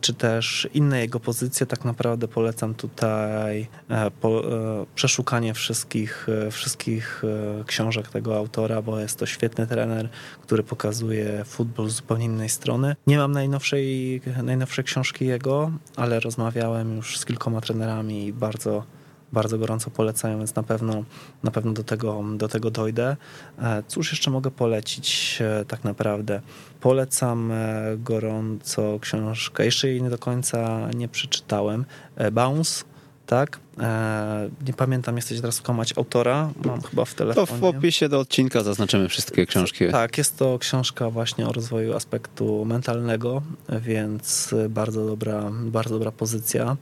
[SPEAKER 2] czy też inne jego pozycje, tak naprawdę polecam tutaj e, po, e, przeszukanie wszystkich, e, wszystkich książek tego autora, bo jest to świetny trener, który pokazuje futbol z zupełnie innej strony. Nie mam najnowszej, najnowszej książki jego, ale rozmawiałem już z kilkoma trenerami i bardzo bardzo gorąco polecają, więc na pewno, na pewno do, tego, do tego dojdę. Cóż jeszcze mogę polecić tak naprawdę? Polecam e, gorąco książkę, jeszcze jej nie do końca nie przeczytałem, Bounce, tak? Nie pamiętam, jesteś teraz komać autora, mam chyba w telefonie.
[SPEAKER 1] To w opisie do odcinka zaznaczymy wszystkie książki.
[SPEAKER 2] Tak, jest to książka właśnie o rozwoju aspektu mentalnego, więc bardzo dobra, bardzo dobra pozycja.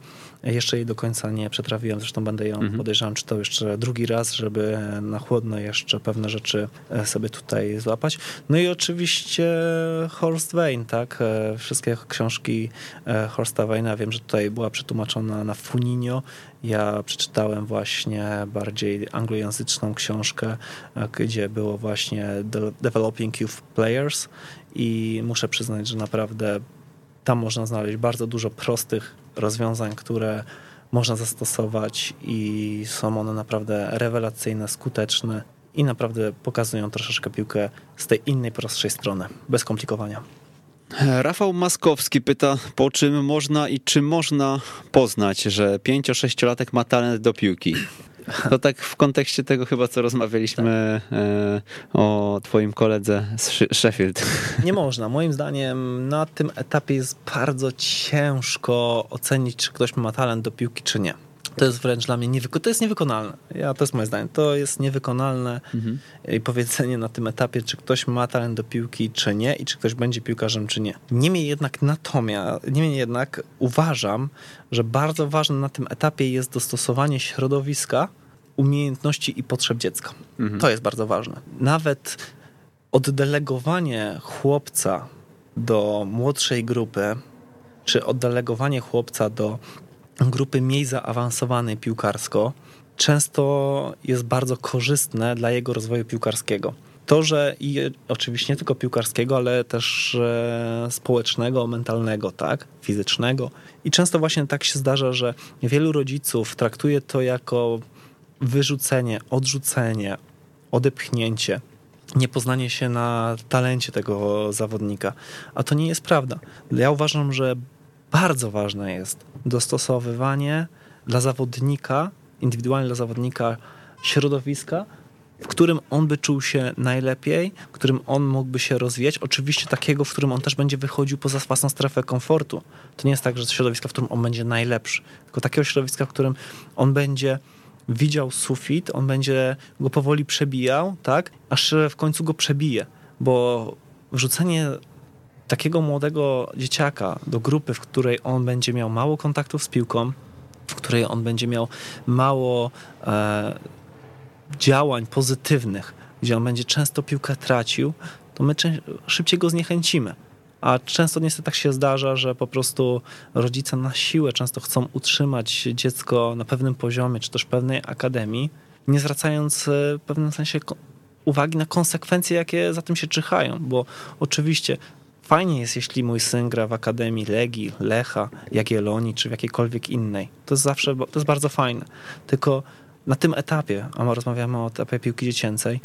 [SPEAKER 2] Jeszcze jej do końca nie przetrawiłem, zresztą będę ją, mhm. podejrzewam, czytał jeszcze drugi raz, żeby na chłodno jeszcze pewne rzeczy e, sobie tutaj złapać. No i oczywiście Horst Wayne, tak? E, wszystkie książki e, Horsta Wayne'a, wiem, że tutaj była przetłumaczona na Funinio. Ja przeczytałem właśnie bardziej anglojęzyczną książkę, gdzie było właśnie Developing Youth Players i muszę przyznać, że naprawdę tam można znaleźć bardzo dużo prostych rozwiązań, które można zastosować i są one naprawdę rewelacyjne, skuteczne i naprawdę pokazują troszeczkę piłkę z tej innej, prostszej strony, bez komplikowania.
[SPEAKER 1] Rafał Maskowski pyta, po czym można i czy można poznać, że 5-6-latek ma talent do piłki? To tak w kontekście tego chyba, co rozmawialiśmy tak. o twoim koledze z Sheffield.
[SPEAKER 2] Nie można. Moim zdaniem na tym etapie jest bardzo ciężko ocenić, czy ktoś ma talent do piłki, czy nie. To jest wręcz dla mnie niewyko- to jest niewykonalne. Ja, to jest moje zdanie. To jest niewykonalne mhm. powiedzenie na tym etapie, czy ktoś ma talent do piłki, czy nie i czy ktoś będzie piłkarzem, czy nie. Niemniej jednak natomiast, niemniej jednak uważam, że bardzo ważne na tym etapie jest dostosowanie środowiska, umiejętności i potrzeb dziecka. Mhm. To jest bardzo ważne. Nawet oddelegowanie chłopca do młodszej grupy, czy oddelegowanie chłopca do grupy mniej zaawansowanej piłkarsko często jest bardzo korzystne dla jego rozwoju piłkarskiego. To, że i oczywiście nie tylko piłkarskiego, ale też e, społecznego, mentalnego, tak, fizycznego. I często właśnie tak się zdarza, że wielu rodziców traktuje to jako wyrzucenie, odrzucenie, odepchnięcie, niepoznanie się na talencie tego zawodnika. A to nie jest prawda. Ja uważam, że bardzo ważne jest dostosowywanie dla zawodnika, indywidualnie dla zawodnika środowiska, w którym on by czuł się najlepiej, w którym on mógłby się rozwijać. Oczywiście takiego, w którym on też będzie wychodził poza własną strefę komfortu. To nie jest tak, że środowiska, w którym on będzie najlepszy, tylko takiego środowiska, w którym on będzie widział sufit, on będzie go powoli przebijał, tak, aż w końcu go przebije, bo wrzucenie takiego młodego dzieciaka do grupy, w której on będzie miał mało kontaktów z piłką, w której on będzie miał mało e, działań pozytywnych, gdzie on będzie często piłkę tracił, to my szybciej go zniechęcimy. A często niestety tak się zdarza, że po prostu rodzice na siłę często chcą utrzymać dziecko na pewnym poziomie, czy też pewnej akademii, nie zwracając e, w pewnym sensie uwagi na konsekwencje, jakie za tym się czyhają, bo oczywiście Fajnie jest, jeśli mój syn gra w Akademii Legii, Lecha, Jagiellonii czy w jakiejkolwiek innej. To jest zawsze, to jest bardzo fajne. Tylko na tym etapie, a my rozmawiamy o etapie piłki dziecięcej,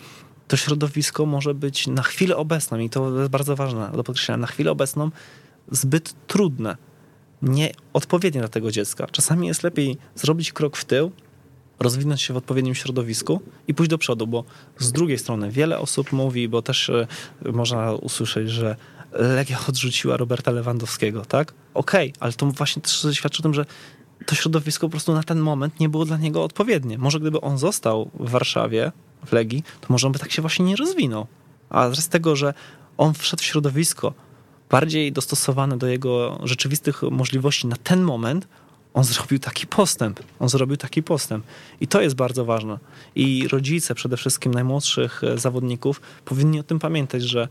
[SPEAKER 2] to środowisko może być na chwilę obecną, i to jest bardzo ważne do podkreślenia, na chwilę obecną zbyt trudne. nieodpowiednie dla tego dziecka. Czasami jest lepiej zrobić krok w tył, rozwinąć się w odpowiednim środowisku i pójść do przodu, bo z drugiej strony wiele osób mówi, bo też e, można usłyszeć, że Legia odrzuciła Roberta Lewandowskiego, tak? Okej, okay, ale to właśnie też świadczy o tym, że to środowisko po prostu na ten moment nie było dla niego odpowiednie. Może gdyby on został w Warszawie, w Legii, to może on by tak się właśnie nie rozwinął. A z tego, że on wszedł w środowisko bardziej dostosowane do jego rzeczywistych możliwości na ten moment, on zrobił taki postęp. On zrobił taki postęp. I to jest bardzo ważne. I rodzice, przede wszystkim najmłodszych zawodników, powinni o tym pamiętać, że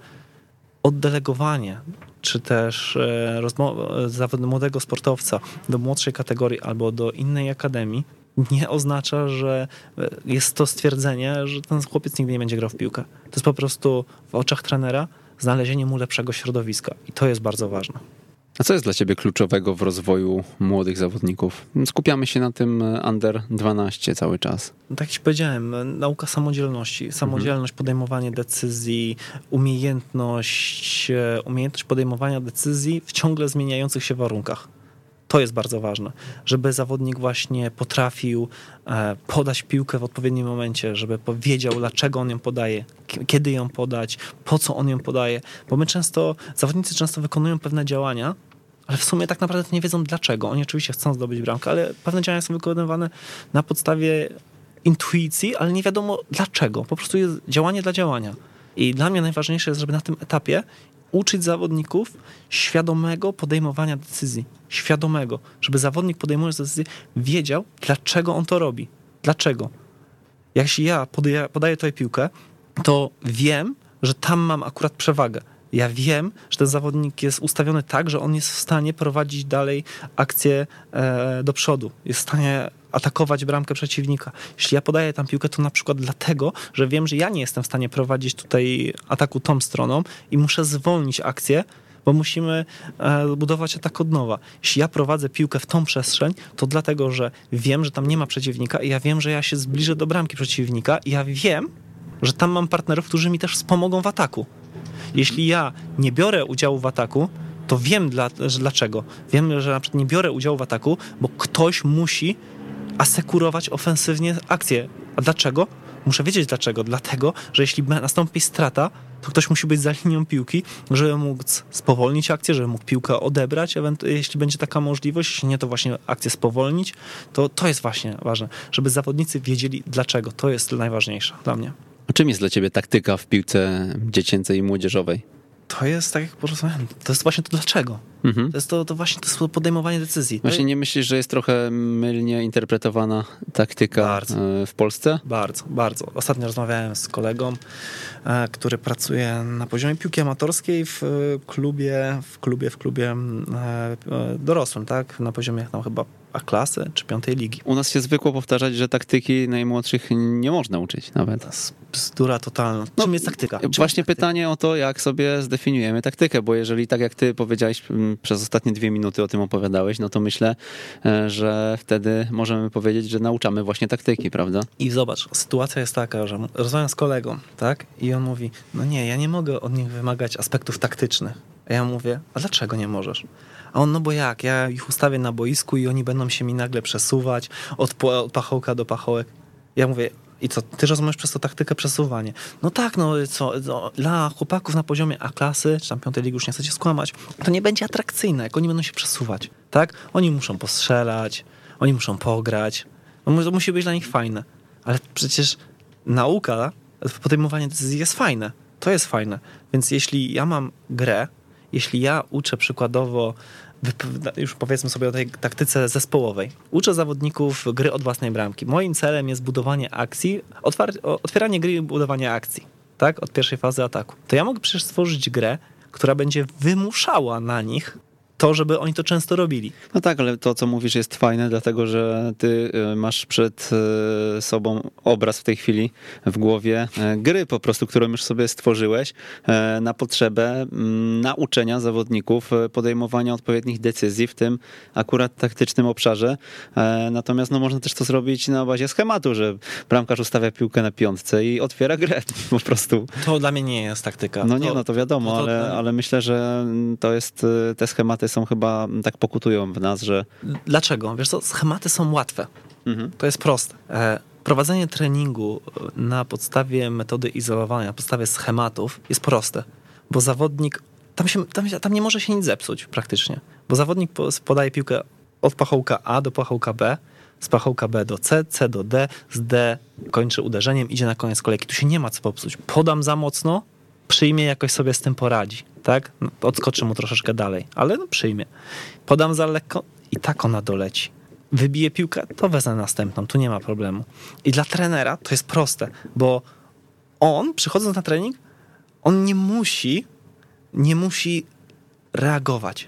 [SPEAKER 2] oddelegowanie, czy też e, zawód młodego sportowca do młodszej kategorii albo do innej akademii nie oznacza, że e, jest to stwierdzenie, że ten chłopiec nigdy nie będzie grał w piłkę. To jest po prostu w oczach trenera znalezienie mu lepszego środowiska i to jest bardzo ważne.
[SPEAKER 1] A co jest dla ciebie kluczowego w rozwoju młodych zawodników? Skupiamy się na tym e, under 12 cały czas.
[SPEAKER 2] No tak jak ci powiedziałem, nauka samodzielności, samodzielność, mhm. podejmowanie decyzji, umiejętność, e, umiejętność podejmowania decyzji w ciągle zmieniających się warunkach. To jest bardzo ważne, żeby zawodnik właśnie potrafił e, podać piłkę w odpowiednim momencie, żeby powiedział, dlaczego on ją podaje, kiedy ją podać, po co on ją podaje, bo my często, zawodnicy często wykonują pewne działania, ale w sumie tak naprawdę nie wiedzą dlaczego. Oni oczywiście chcą zdobyć bramkę, ale pewne działania są wykonywane na podstawie intuicji, ale nie wiadomo dlaczego. Po prostu jest działanie dla działania. I dla mnie najważniejsze jest, żeby na tym etapie uczyć zawodników świadomego podejmowania decyzji. Świadomego, żeby zawodnik podejmując decyzję wiedział, dlaczego on to robi. Dlaczego? Jeśli ja podaję, podaję tutaj piłkę, to wiem, że tam mam akurat przewagę. Ja wiem, że ten zawodnik jest ustawiony tak, że on jest w stanie prowadzić dalej akcję e, do przodu. Jest w stanie atakować bramkę przeciwnika. Jeśli ja podaję tam piłkę, to na przykład dlatego, że wiem, że ja nie jestem w stanie prowadzić tutaj ataku tą stroną i muszę zwolnić akcję, bo musimy e, budować atak od nowa. Jeśli ja prowadzę piłkę w tą przestrzeń, to dlatego, że wiem, że tam nie ma przeciwnika i ja wiem, że ja się zbliżę do bramki przeciwnika i ja wiem, że tam mam partnerów, którzy mi też wspomogą w ataku. Jeśli ja nie biorę udziału w ataku, to wiem dla, dlaczego. Wiem, że na przykład nie biorę udziału w ataku, bo ktoś musi asekurować ofensywnie akcję. A dlaczego? Muszę wiedzieć dlaczego. Dlatego, że jeśli nastąpi strata, to ktoś musi być za linią piłki, żeby mógł spowolnić akcję, żeby mógł piłkę odebrać, jeśli będzie taka możliwość. Jeśli nie, to właśnie akcję spowolnić. To, to jest właśnie ważne, żeby zawodnicy wiedzieli dlaczego. To jest najważniejsze dla mnie.
[SPEAKER 1] A czym jest dla ciebie taktyka w piłce dziecięcej i młodzieżowej?
[SPEAKER 2] To jest, tak jak porozmawiałem, to jest właśnie to dlaczego. Mhm. To jest to, to właśnie to podejmowanie decyzji.
[SPEAKER 1] Właśnie nie myślisz, że jest trochę mylnie interpretowana taktyka bardzo. E, w Polsce?
[SPEAKER 2] Bardzo, bardzo. Ostatnio rozmawiałem z kolegą, e, który pracuje na poziomie piłki amatorskiej w klubie, w klubie, w klubie e, dorosłym, tak? Na poziomie tam chyba a klasy czy piątej ligi.
[SPEAKER 1] U nas się zwykło powtarzać, że taktyki najmłodszych nie można uczyć nawet.
[SPEAKER 2] Bzdura totalna. Czym no, jest taktyka? Czym
[SPEAKER 1] właśnie
[SPEAKER 2] taktyka?
[SPEAKER 1] pytanie o to, jak sobie zdefiniujemy taktykę, bo jeżeli tak jak ty powiedziałeś przez ostatnie dwie minuty o tym opowiadałeś, no to myślę, e, że wtedy możemy powiedzieć, że nauczamy właśnie taktyki, prawda?
[SPEAKER 2] I zobacz, sytuacja jest taka, że rozmawiam z kolegą, tak? I on mówi, no nie, ja nie mogę od nich wymagać aspektów taktycznych. A ja mówię, a dlaczego nie możesz? A on, no bo jak, ja ich ustawię na boisku i oni będą się mi nagle przesuwać od, od pachołka do pachołek. Ja mówię, i co, ty rozumiesz przez to taktykę przesuwanie? No tak, no co, no, dla chłopaków na poziomie A-klasy, czy tam piątej ligi, już nie chcecie skłamać, to nie będzie atrakcyjne, jak oni będą się przesuwać, tak? Oni muszą postrzelać, oni muszą pograć, no, to musi być dla nich fajne. Ale przecież nauka, podejmowanie decyzji jest fajne. To jest fajne. Więc jeśli ja mam grę, jeśli ja uczę przykładowo, już powiedzmy sobie o tej taktyce zespołowej, uczę zawodników gry od własnej bramki. Moim celem jest budowanie akcji, otwieranie gry i budowanie akcji, tak, od pierwszej fazy ataku. To ja mogę przecież stworzyć grę, która będzie wymuszała na nich to, żeby oni to często robili.
[SPEAKER 1] No tak, ale to, co mówisz, jest fajne, dlatego że ty e, masz przed e, sobą obraz w tej chwili w głowie e, gry po prostu, którą już sobie stworzyłeś na potrzebę mm, nauczenia zawodników podejmowania odpowiednich decyzji w tym akurat taktycznym obszarze. Natomiast no, można też to zrobić na bazie schematu, że bramkarz ustawia piłkę na piątce i otwiera grę po prostu.
[SPEAKER 2] To dla mnie nie jest taktyka.
[SPEAKER 1] No nie, no to wiadomo, ale, ale myślę, że to jest te schematy są chyba tak pokutują w nas, że.
[SPEAKER 2] Dlaczego? Wiesz co, schematy są łatwe. Mhm. To jest proste. E, prowadzenie treningu na podstawie metody izolowania, na podstawie schematów jest proste, bo zawodnik tam, się, tam, tam nie może się nic zepsuć praktycznie, bo zawodnik podaje piłkę od pachołka A do pachołka B, z pachołka B do C, C do D, z D kończy uderzeniem, idzie na koniec kolejki. Tu się nie ma co popsuć. Podam za mocno, przyjmie, jakoś sobie z tym poradzi, tak? No, odskoczy mu troszeczkę dalej, ale no przyjmie. Podam za lekko i tak ona doleci. Wybije piłkę, to wezmę następną, tu nie ma problemu. I dla trenera to jest proste, bo on, przychodząc na trening, on nie musi, nie musi reagować.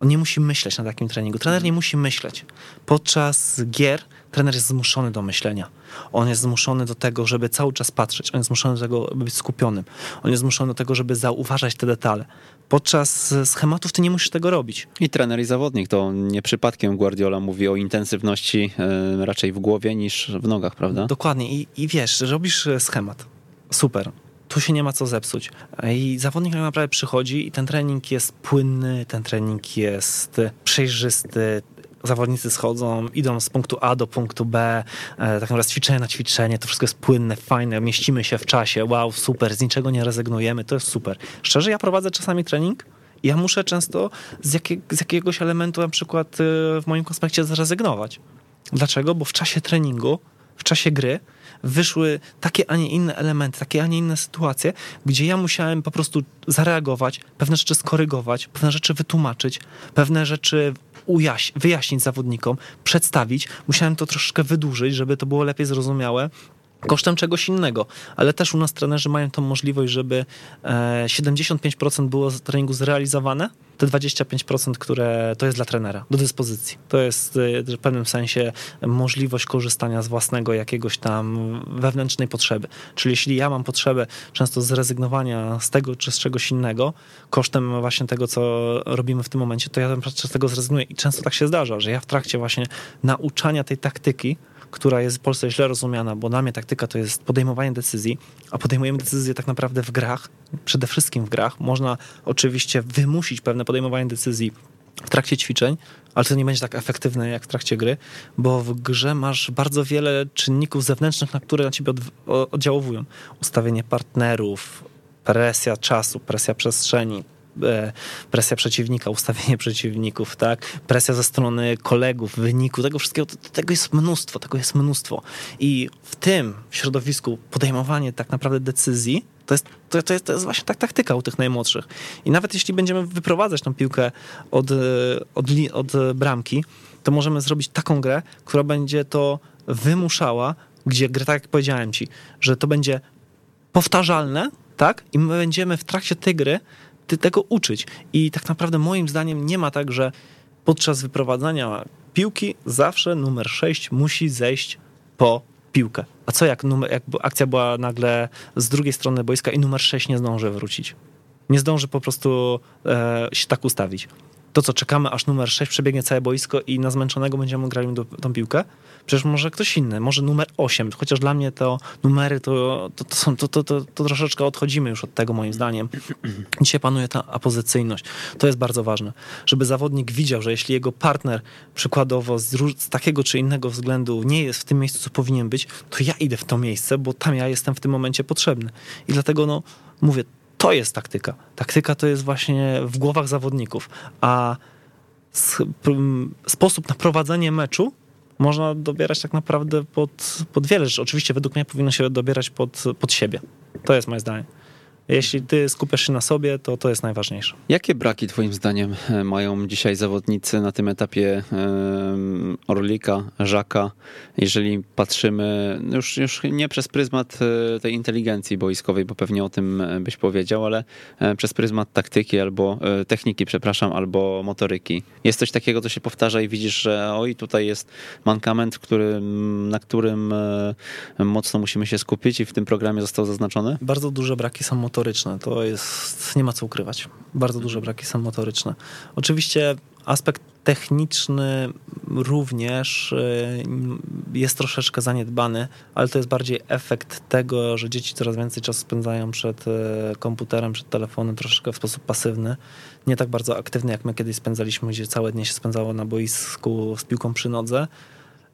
[SPEAKER 2] On nie musi myśleć na takim treningu. Trener nie musi myśleć. Podczas gier trener jest zmuszony do myślenia. On jest zmuszony do tego, żeby cały czas patrzeć. On jest zmuszony do tego, żeby być skupionym. On jest zmuszony do tego, żeby zauważać te detale. Podczas schematów ty nie musisz tego robić.
[SPEAKER 1] I trener i zawodnik to nie przypadkiem Guardiola mówi o intensywności e, raczej w głowie niż w nogach, prawda?
[SPEAKER 2] Dokładnie. I, i wiesz, robisz schemat. Super tu się nie ma co zepsuć. I zawodnik tak naprawdę przychodzi i ten trening jest płynny, ten trening jest przejrzysty, zawodnicy schodzą, idą z punktu A do punktu B, e, tak naprawdę ćwiczenie na ćwiczenie, to wszystko jest płynne, fajne, mieścimy się w czasie, wow, super, z niczego nie rezygnujemy, to jest super. Szczerze, ja prowadzę czasami trening ja muszę często z, z jakiegoś elementu na przykład e, w moim konspekcie zrezygnować. Dlaczego? Bo w czasie treningu, w czasie gry wyszły takie, a nie inne elementy, takie, a nie inne sytuacje, gdzie ja musiałem po prostu zareagować, pewne rzeczy skorygować, pewne rzeczy wytłumaczyć, pewne rzeczy ujaś- wyjaśnić zawodnikom, przedstawić. Musiałem to troszeczkę wydłużyć, żeby to było lepiej zrozumiałe kosztem czegoś innego, ale też u nas trenerzy mają tą możliwość, żeby 75% e, było z treningu zrealizowane, te 25%, które to jest dla trenera, do dyspozycji. To jest e, w pewnym sensie możliwość korzystania z własnego jakiegoś tam wewnętrznej potrzeby. Czyli jeśli ja mam potrzebę często zrezygnowania z tego czy z czegoś innego, kosztem właśnie tego, co robimy w tym momencie, to ja z tego zrezygnuję i często tak się zdarza, że ja w trakcie właśnie nauczania tej taktyki, która jest w Polsce źle rozumiana, bo dla mnie taktyka to jest podejmowanie decyzji, a podejmujemy decyzje tak naprawdę w grach, przede wszystkim w grach. Można oczywiście wymusić pewne podejmowanie decyzji w trakcie ćwiczeń, ale to nie będzie tak efektywne jak w trakcie gry, bo w grze masz bardzo wiele czynników zewnętrznych, na które na ciebie od, oddziałowują. Ustawienie partnerów, presja czasu, presja przestrzeni, presja przeciwnika, ustawienie przeciwników, tak? presja ze strony kolegów, wyniku, tego wszystkiego, tego jest mnóstwo, tego jest mnóstwo. I w tym środowisku podejmowanie tak naprawdę decyzji to jest, to, to, jest, to jest właśnie tak taktyka u tych najmłodszych. I nawet jeśli będziemy wyprowadzać tą piłkę od, e, od, od bramki, to możemy zrobić taką grę, która będzie to wymuszała, gdzie, tak jak powiedziałem ci, że to będzie powtarzalne, tak? I my będziemy w trakcie tej gry ty tego uczyć. I tak naprawdę moim zdaniem nie ma tak, że podczas wyprowadzania piłki zawsze numer 6 musi zejść po piłkę. A co jak, numer, jak akcja była nagle z drugiej strony boiska i numer 6 nie zdąży wrócić? Nie zdąży po prostu e, się tak ustawić to co, czekamy aż numer 6 przebiegnie całe boisko i na zmęczonego będziemy grali do, tą piłkę? Przecież może ktoś inny, może numer 8, chociaż dla mnie to numery to, to, to, są, to, to, to, to troszeczkę odchodzimy już od tego moim zdaniem. Dzisiaj panuje ta apozycyjność. To jest bardzo ważne, żeby zawodnik widział, że jeśli jego partner przykładowo z, z takiego czy innego względu nie jest w tym miejscu, co powinien być, to ja idę w to miejsce, bo tam ja jestem w tym momencie potrzebny. I dlatego no, mówię, to jest taktyka. Taktyka to jest właśnie w głowach zawodników, a sposób na prowadzenie meczu można dobierać tak naprawdę pod, pod wiele rzeczy. Oczywiście według mnie powinno się dobierać pod, pod siebie. To jest moje zdanie. Jeśli ty skupiasz się na sobie, to to jest najważniejsze.
[SPEAKER 1] Jakie braki twoim zdaniem e, mają dzisiaj zawodnicy na tym etapie Orlika, Żaka, jeżeli patrzymy już, już nie przez pryzmat e, tej inteligencji boiskowej, bo pewnie o tym e, byś powiedział, ale przez pryzmat taktyki albo techniki, przepraszam, albo motoryki. Jest coś takiego, co się powtarza i widzisz, że oj, tutaj jest mankament, który, na którym mocno musimy się skupić i w tym programie został zaznaczony?
[SPEAKER 2] Bardzo duże braki są motoryczne. To jest, nie ma co ukrywać. Bardzo duże braki są motoryczne. Oczywiście aspekt techniczny również y, jest troszeczkę zaniedbany, ale to jest bardziej efekt tego, że dzieci coraz więcej czasu spędzają przed y, komputerem, przed telefonem, troszeczkę w sposób pasywny. Nie tak bardzo aktywny, jak my kiedyś spędzaliśmy, gdzie całe dnie się spędzało na boisku z piłką przy nodze.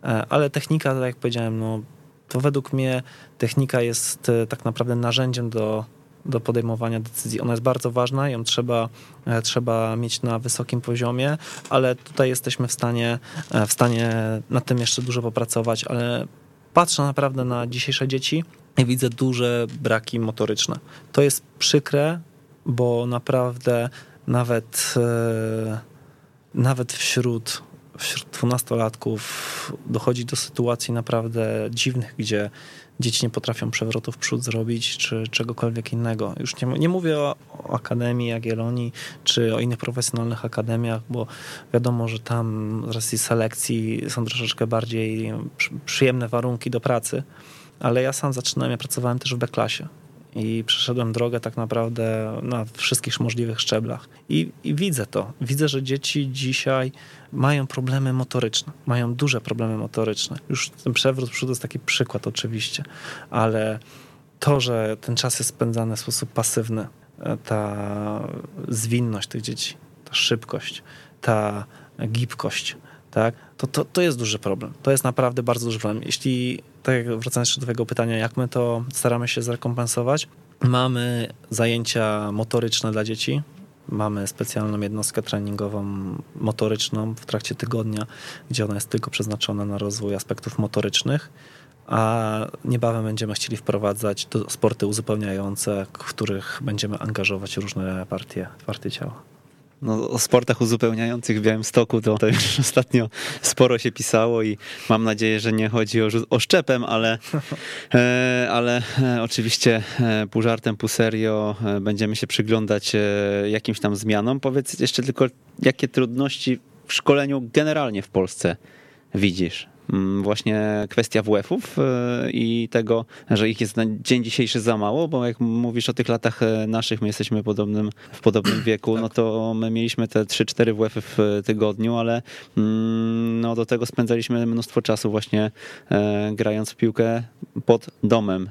[SPEAKER 2] E, ale technika, tak jak powiedziałem, no, to według mnie technika jest y, tak naprawdę narzędziem do do podejmowania decyzji. Ona jest bardzo ważna, ją trzeba, e, trzeba mieć na wysokim poziomie, ale tutaj jesteśmy w stanie, e, w stanie nad tym jeszcze dużo popracować, ale patrzę naprawdę na dzisiejsze dzieci i widzę duże braki motoryczne. To jest przykre, bo naprawdę nawet, e, nawet wśród wśród dwunastolatków dochodzi do sytuacji naprawdę dziwnych, gdzie dzieci nie potrafią przewrotu w przód zrobić, czy czegokolwiek innego. Już nie, nie mówię o, o Akademii Jagiellonii, czy o innych profesjonalnych akademiach, bo wiadomo, że tam z racji selekcji są troszeczkę bardziej przyjemne warunki do pracy, ale ja sam zaczynałem, ja pracowałem też w B-klasie i przeszedłem drogę tak naprawdę na wszystkich możliwych szczeblach. I, I, widzę to. Widzę, że dzieci dzisiaj mają problemy motoryczne, mają duże problemy motoryczne. Już ten przewrót przód jest taki przykład oczywiście, ale to, że ten czas jest spędzany w sposób pasywny, e, ta zwinność tych dzieci, ta szybkość, ta gibkość, tak, to, to, to jest duży problem. To jest naprawdę bardzo duży problem. Jeśli, tak jak wracając jeszcze do tego pytania, jak my to staramy się zrekompensować, mamy zajęcia motoryczne dla dzieci, mamy specjalną jednostkę treningową motoryczną w trakcie tygodnia, gdzie ona jest tylko przeznaczona na rozwój aspektów motorycznych, a niebawem będziemy chcieli wprowadzać sporty uzupełniające, w których będziemy angażować różne partie, partie ciała
[SPEAKER 1] no, o sportach uzupełniających w Białymstoku to, to już ostatnio sporo się pisało i mam nadzieję, że nie chodzi o, o szczepem, ale, e, ale e, oczywiście e, pół żartem, pół serio będziemy się przyglądać jakimś tam zmianom. Powiedz jeszcze tylko, jakie trudności w szkoleniu generalnie w Polsce widzisz? Mm, właśnie kwestia WF-ów e, i tego, że ich jest na dzień dzisiejszy za mało, bo jak mówisz o tych latach e, naszych, my jesteśmy podobnym, w podobnym wieku, no tak. no to my mieliśmy te 3-4 WF-y w tygodniu, ale mm, no do tego spędzaliśmy mnóstwo czasu właśnie e, grając w piłkę pod domem,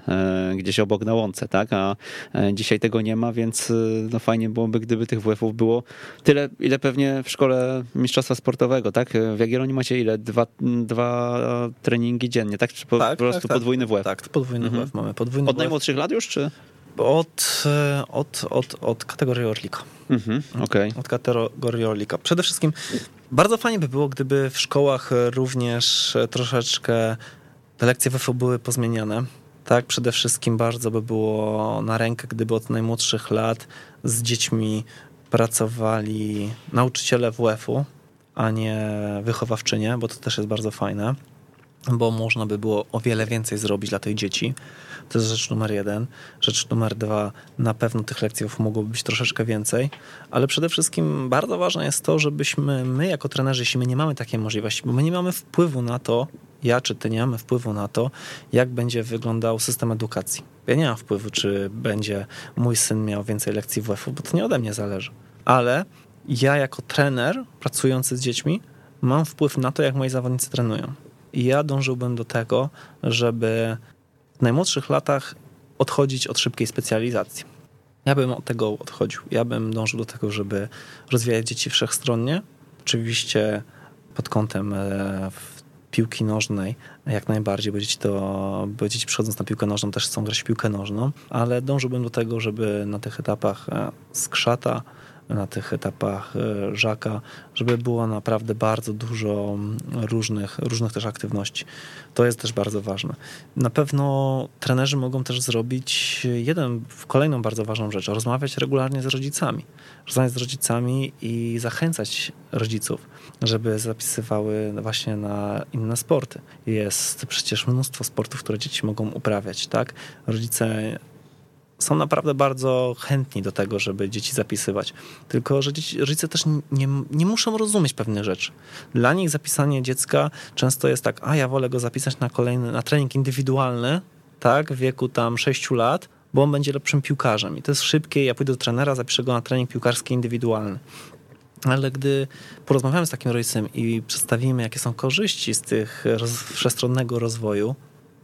[SPEAKER 1] gdzieś obok na łące, tak, a dzisiaj tego nie ma, więc no fajnie byłoby, gdyby tych WF-ów było tyle, ile pewnie w szkole mistrzostwa sportowego, tak, w Jagiellonii macie ile? Dwa, dwa treningi dziennie, tak? Czy po, tak, po prostu tak, podwójny WF?
[SPEAKER 2] Tak, podwójny mhm. WF mamy. Podwójny
[SPEAKER 1] od najmłodszych lat już, czy?
[SPEAKER 2] Od, e, od, od, od kategorii Orlika. Mhm,
[SPEAKER 1] okay.
[SPEAKER 2] Od kategorii Orlika. Przede wszystkim bardzo fajnie by było, gdyby w szkołach również troszeczkę te lekcje WF były pozmieniane. Tak, przede wszystkim bardzo by było na rękę, gdyby od najmłodszych lat z dziećmi pracowali nauczyciele WF-u, a nie wychowawczynie, bo to też jest bardzo fajne, bo można by było o wiele więcej zrobić dla tych dzieci. To jest rzecz numer jeden. Rzecz numer dwa, na pewno tych lekcji mogłoby być troszeczkę więcej, ale przede wszystkim bardzo ważne jest to, żebyśmy my jako trenerzy, jeśli my nie mamy takiej możliwości, bo my nie mamy wpływu na to, ja czy ty nie mamy wpływu na to, jak będzie wyglądał system edukacji. Ja nie mam wpływu, czy będzie mój syn miał więcej lekcji WF-u, bo to nie ode mnie zależy. Ale ja jako trener pracujący z dziećmi mam wpływ na to, jak moi zawodnicy trenują. I ja dążyłbym do tego, żeby w najmłodszych latach odchodzić od szybkiej specjalizacji. Ja bym od tego odchodził. Ja bym dążył do tego, żeby rozwijać dzieci wszechstronnie. Oczywiście pod kątem e, piłki nożnej jak najbardziej, bo dzieci, to, bo dzieci przychodząc na piłkę nożną też chcą grać w piłkę nożną, ale dążyłbym do tego, żeby na tych etapach e, skrzata, na tych etapach e, Żaka, żeby było naprawdę bardzo dużo różnych, różnych też aktywności. To jest też bardzo ważne. Na pewno trenerzy mogą też zrobić jeden, kolejną bardzo ważną rzecz, rozmawiać regularnie z rodzicami. Rozmawiać z rodzicami i zachęcać rodziców, żeby zapisywały właśnie na inne sporty. Jest przecież mnóstwo sportów, które dzieci mogą uprawiać, tak? Rodzice są naprawdę bardzo chętni do tego, żeby dzieci zapisywać. Tylko, że dzieci, rodzice też nie, nie muszą rozumieć pewnych rzeczy. Dla nich zapisanie dziecka często jest tak, a ja wolę go zapisać na kolejny, na trening indywidualny, tak, w wieku tam 6 lat, bo on będzie lepszym piłkarzem. I to jest szybkie, ja pójdę do trenera, zapiszę go na trening piłkarski indywidualny. Ale gdy porozmawiamy z takim rodzicem i przedstawimy, jakie są korzyści z tych roz, wszechstronnego rozwoju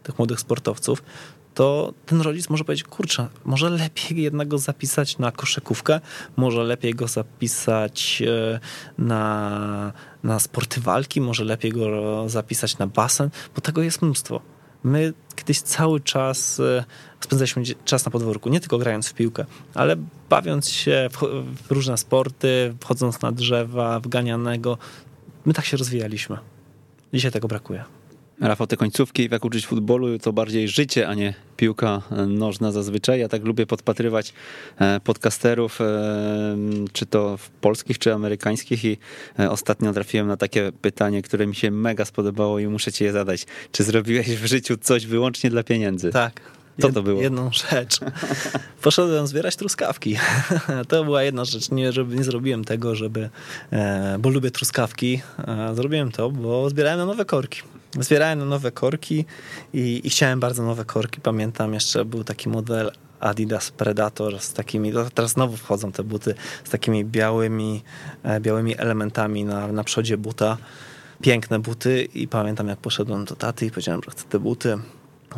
[SPEAKER 2] tych młodych sportowców, to ten rodzic może powiedzieć, kurczę, może lepiej jednego zapisać na koszykówkę, może lepiej go zapisać e, na, na sporty walki, może lepiej go zapisać na basen, bo tego jest mnóstwo. My kiedyś cały czas e, spędzaliśmy czas na podwórku, nie tylko grając w piłkę, ale bawiąc się w różne sporty, wchodząc na drzewa, w. My tak się rozwijaliśmy. Dzisiaj tego brakuje.
[SPEAKER 1] Rafał, te końcówki, jak uczyć futbolu, to bardziej życie, a nie piłka nożna zazwyczaj. Ja tak lubię podpatrywać e, podcasterów, e, czy to polskich, czy amerykańskich i e, ostatnio trafiłem na takie pytanie, które mi się mega spodobało i muszę ci je zadać. Czy zrobiłeś w życiu coś wyłącznie dla pieniędzy?
[SPEAKER 2] Tak.
[SPEAKER 1] Co to było?
[SPEAKER 2] Jedną rzecz. Poszedłem zbierać truskawki. To była jedna rzecz. Nie, żeby, nie zrobiłem tego, żeby, bo lubię truskawki. Zrobiłem to, bo zbierałem na nowe korki. Zbierałem nowe korki i, i chciałem bardzo nowe korki. Pamiętam jeszcze był taki model Adidas Predator z takimi, teraz znowu wchodzą te buty, z takimi białymi, e, białymi elementami na, na przodzie buta. Piękne buty i pamiętam jak poszedłem do taty i powiedziałem, że chcę te buty.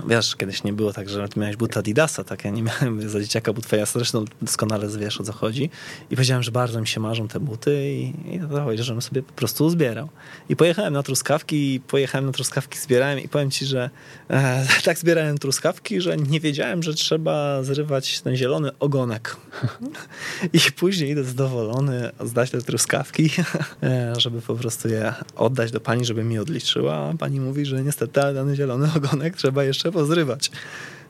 [SPEAKER 2] Wiesz, kiedyś nie było tak, że miałeś buta Adidasa, tak? Ja nie miałem za dzieciaka but ja zresztą doskonale wiesz o co chodzi. I powiedziałem, że bardzo mi się marzą te buty i, i to żebym sobie po prostu zbierał. I pojechałem na truskawki i pojechałem na truskawki, zbierałem i powiem ci, że e, tak zbierałem truskawki, że nie wiedziałem, że trzeba zrywać ten zielony ogonek. I później idę zadowolony zdać te truskawki, e, żeby po prostu je oddać do pani, żeby mi odliczyła. A pani mówi, że niestety ten zielony ogonek trzeba jeszcze pozrywać.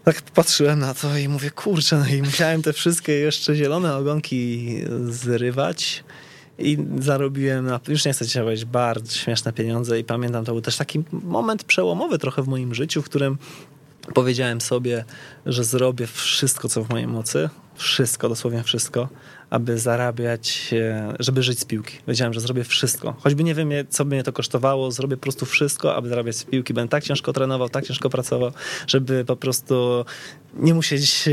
[SPEAKER 2] Tak patrzyłem na to i mówię, kurczę, no i musiałem te wszystkie jeszcze zielone ogonki zrywać. I zarobiłem, na, już nie chcę ci powiedzieć, bardzo śmieszne pieniądze i pamiętam, to był też taki moment przełomowy trochę w moim życiu, w którym powiedziałem sobie, że zrobię wszystko, co w mojej mocy, wszystko, dosłownie wszystko, aby zarabiać, żeby żyć z piłki. Wiedziałem, że zrobię wszystko. Choćby nie wiem, co by mnie to kosztowało, zrobię po prostu wszystko, aby zarabiać z piłki. Będę tak ciężko trenował, tak ciężko pracował, żeby po prostu nie musieć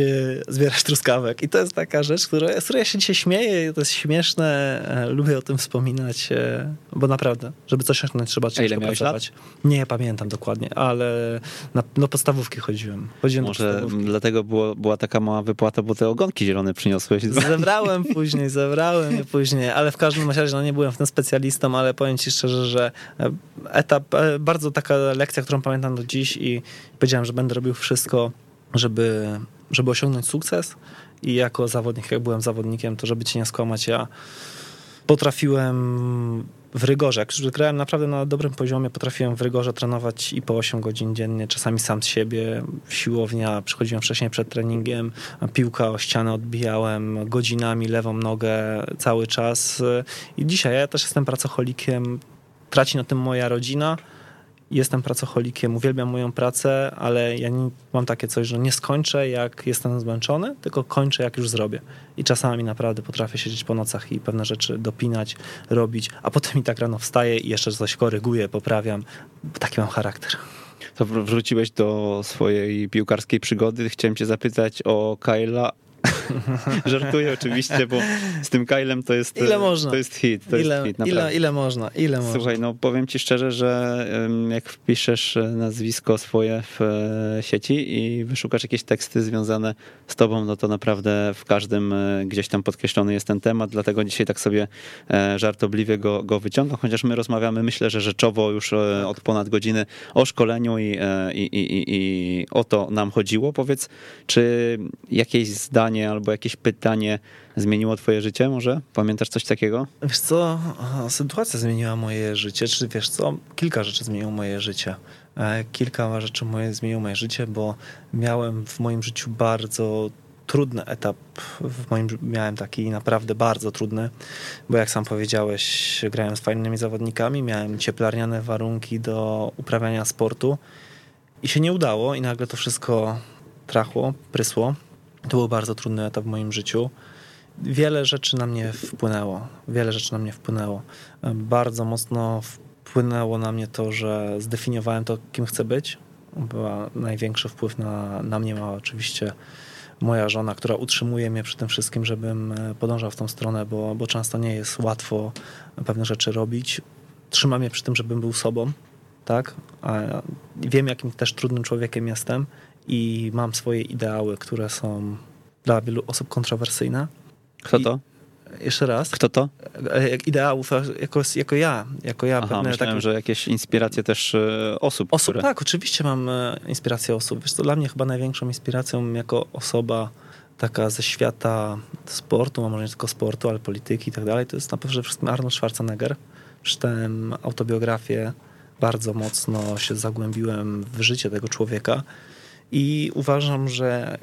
[SPEAKER 2] zbierać truskawek. I to jest taka rzecz, która, z której ja się dzisiaj śmieję, to jest śmieszne, e, lubię o tym wspominać, e, bo naprawdę, żeby coś osiągnąć, trzeba ciężko pracować. Lat? Nie pamiętam dokładnie, ale na no, podstawówki chodziłem. chodziłem
[SPEAKER 1] Może dlatego było, była taka mała wypłata, bo te ogonki zielone przyniosłeś.
[SPEAKER 2] Zebrałem później, zebrałem je później, ale w każdym razie no, nie byłem w tym specjalistą, ale powiem ci szczerze, że e, etap, bardzo taka lekcja, którą pamiętam do dziś i powiedziałem, że będę robił wszystko, żeby, żeby osiągnąć sukces. I jako zawodnik, jak byłem zawodnikiem, to żeby cię nie skłamać, ja potrafiłem w rygorze, jak już grałem naprawdę na dobrym poziomie, potrafiłem w rygorze trenować i po 8 godzin dziennie, czasami sam z siebie, siłownia, przychodziłem wcześniej przed treningiem, piłka o ścianę odbijałem godzinami, lewą nogę cały czas. I dzisiaj ja też jestem pracocholikiem, traci na tym moja rodzina, jestem pracocholikiem, uwielbiam moją pracę, ale ja nie, mam takie coś, że nie skończę jak jestem zmęczony, tylko kończę jak już zrobię. I czasami naprawdę potrafię siedzieć po nocach i pewne rzeczy dopinać, robić, a potem i tak rano wstaję i jeszcze coś koryguję, poprawiam. Taki mam charakter.
[SPEAKER 1] To wróciłeś do swojej piłkarskiej przygody. Chciałem cię zapytać o Kyla Żartuję oczywiście, bo z tym Kylem to jest,
[SPEAKER 2] ile można?
[SPEAKER 1] To jest hit. To
[SPEAKER 2] ile,
[SPEAKER 1] jest hit
[SPEAKER 2] ile, ile można? Ile
[SPEAKER 1] Słuchaj,
[SPEAKER 2] można?
[SPEAKER 1] no powiem ci szczerze, że jak wpiszesz nazwisko swoje w e, sieci i wyszukasz jakieś teksty związane z tobą, no to naprawdę w każdym e, gdzieś tam podkreślony jest ten temat, dlatego dzisiaj tak sobie e, żartobliwie go, go wyciągam, chociaż my rozmawiamy, myślę, że rzeczowo już od ponad godziny o szkoleniu i, i, i, i o to nam chodziło. Powiedz, czy jakieś zdanie albo jakieś pytanie zmieniło twoje życie może? Pamiętasz coś takiego?
[SPEAKER 2] Wiesz co, sytuacja zmieniła moje życie, czy wiesz co, kilka rzeczy zmieniło moje życie. E, kilka rzeczy moje zmieniło moje życie, bo miałem w moim życiu bardzo trudny etap. W moim miałem taki naprawdę bardzo trudny, bo jak sam powiedziałeś, grałem z fajnymi zawodnikami, miałem cieplarniane warunki do uprawiania sportu i się nie udało i nagle to wszystko trachło, prysło. To był bardzo trudny etap w moim życiu. Wiele rzeczy na mnie wpłynęło. Wiele rzeczy na mnie wpłynęło. Bardzo mocno wpłynęło na mnie to, że zdefiniowałem to, kim chcę być. Była największy wpływ na, na mnie ma oczywiście moja żona, która utrzymuje mnie przy tym wszystkim, żebym e, podążał w tą stronę, bo, bo często nie jest łatwo pewne rzeczy robić. Trzyma mnie przy tym, żebym był sobą, tak? A wiem, jakim też trudnym człowiekiem jestem i mam swoje ideały, które są dla wielu osób kontrowersyjne.
[SPEAKER 1] Kto to?
[SPEAKER 2] Jeszcze raz.
[SPEAKER 1] Kto to?
[SPEAKER 2] E, ideałów jako, jako ja. Jako ja
[SPEAKER 1] Aha, myślałem, takie... że jakieś inspiracje też e, osób.
[SPEAKER 2] Osób,
[SPEAKER 1] które...
[SPEAKER 2] tak, oczywiście mam e, inspirację osób. Wiesz, to dla mnie chyba największą inspiracją jako osoba taka ze świata sportu, a może nie tylko sportu, ale polityki i tak dalej, to jest na pewno wszystkim Arnold Schwarzenegger. Czytałem autobiografię, bardzo mocno się zagłębiłem w życie tego człowieka i uważam, że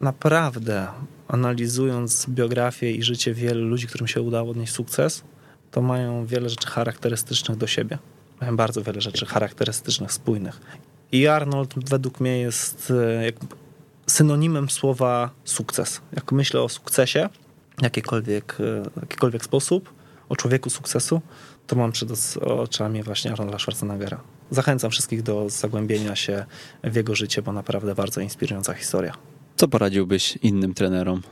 [SPEAKER 2] naprawdę analizując biografię i życie wielu ludzi, którym się udało odnieść sukces, to mają wiele rzeczy charakterystycznych do siebie. Mają bardzo wiele rzeczy charakterystycznych, spójnych. I Arnold według mnie jest e, synonimem słowa sukces. Jak myślę o sukcesie, jakikolwiek, e, jakikolwiek sposób, o człowieku sukcesu, to mam przed oczami właśnie Arnolda Schwarzeneggera. Zachęcam wszystkich do zagłębienia się w jego życie, bo naprawdę bardzo inspirująca historia.
[SPEAKER 1] Co poradziłbyś innym trenerom?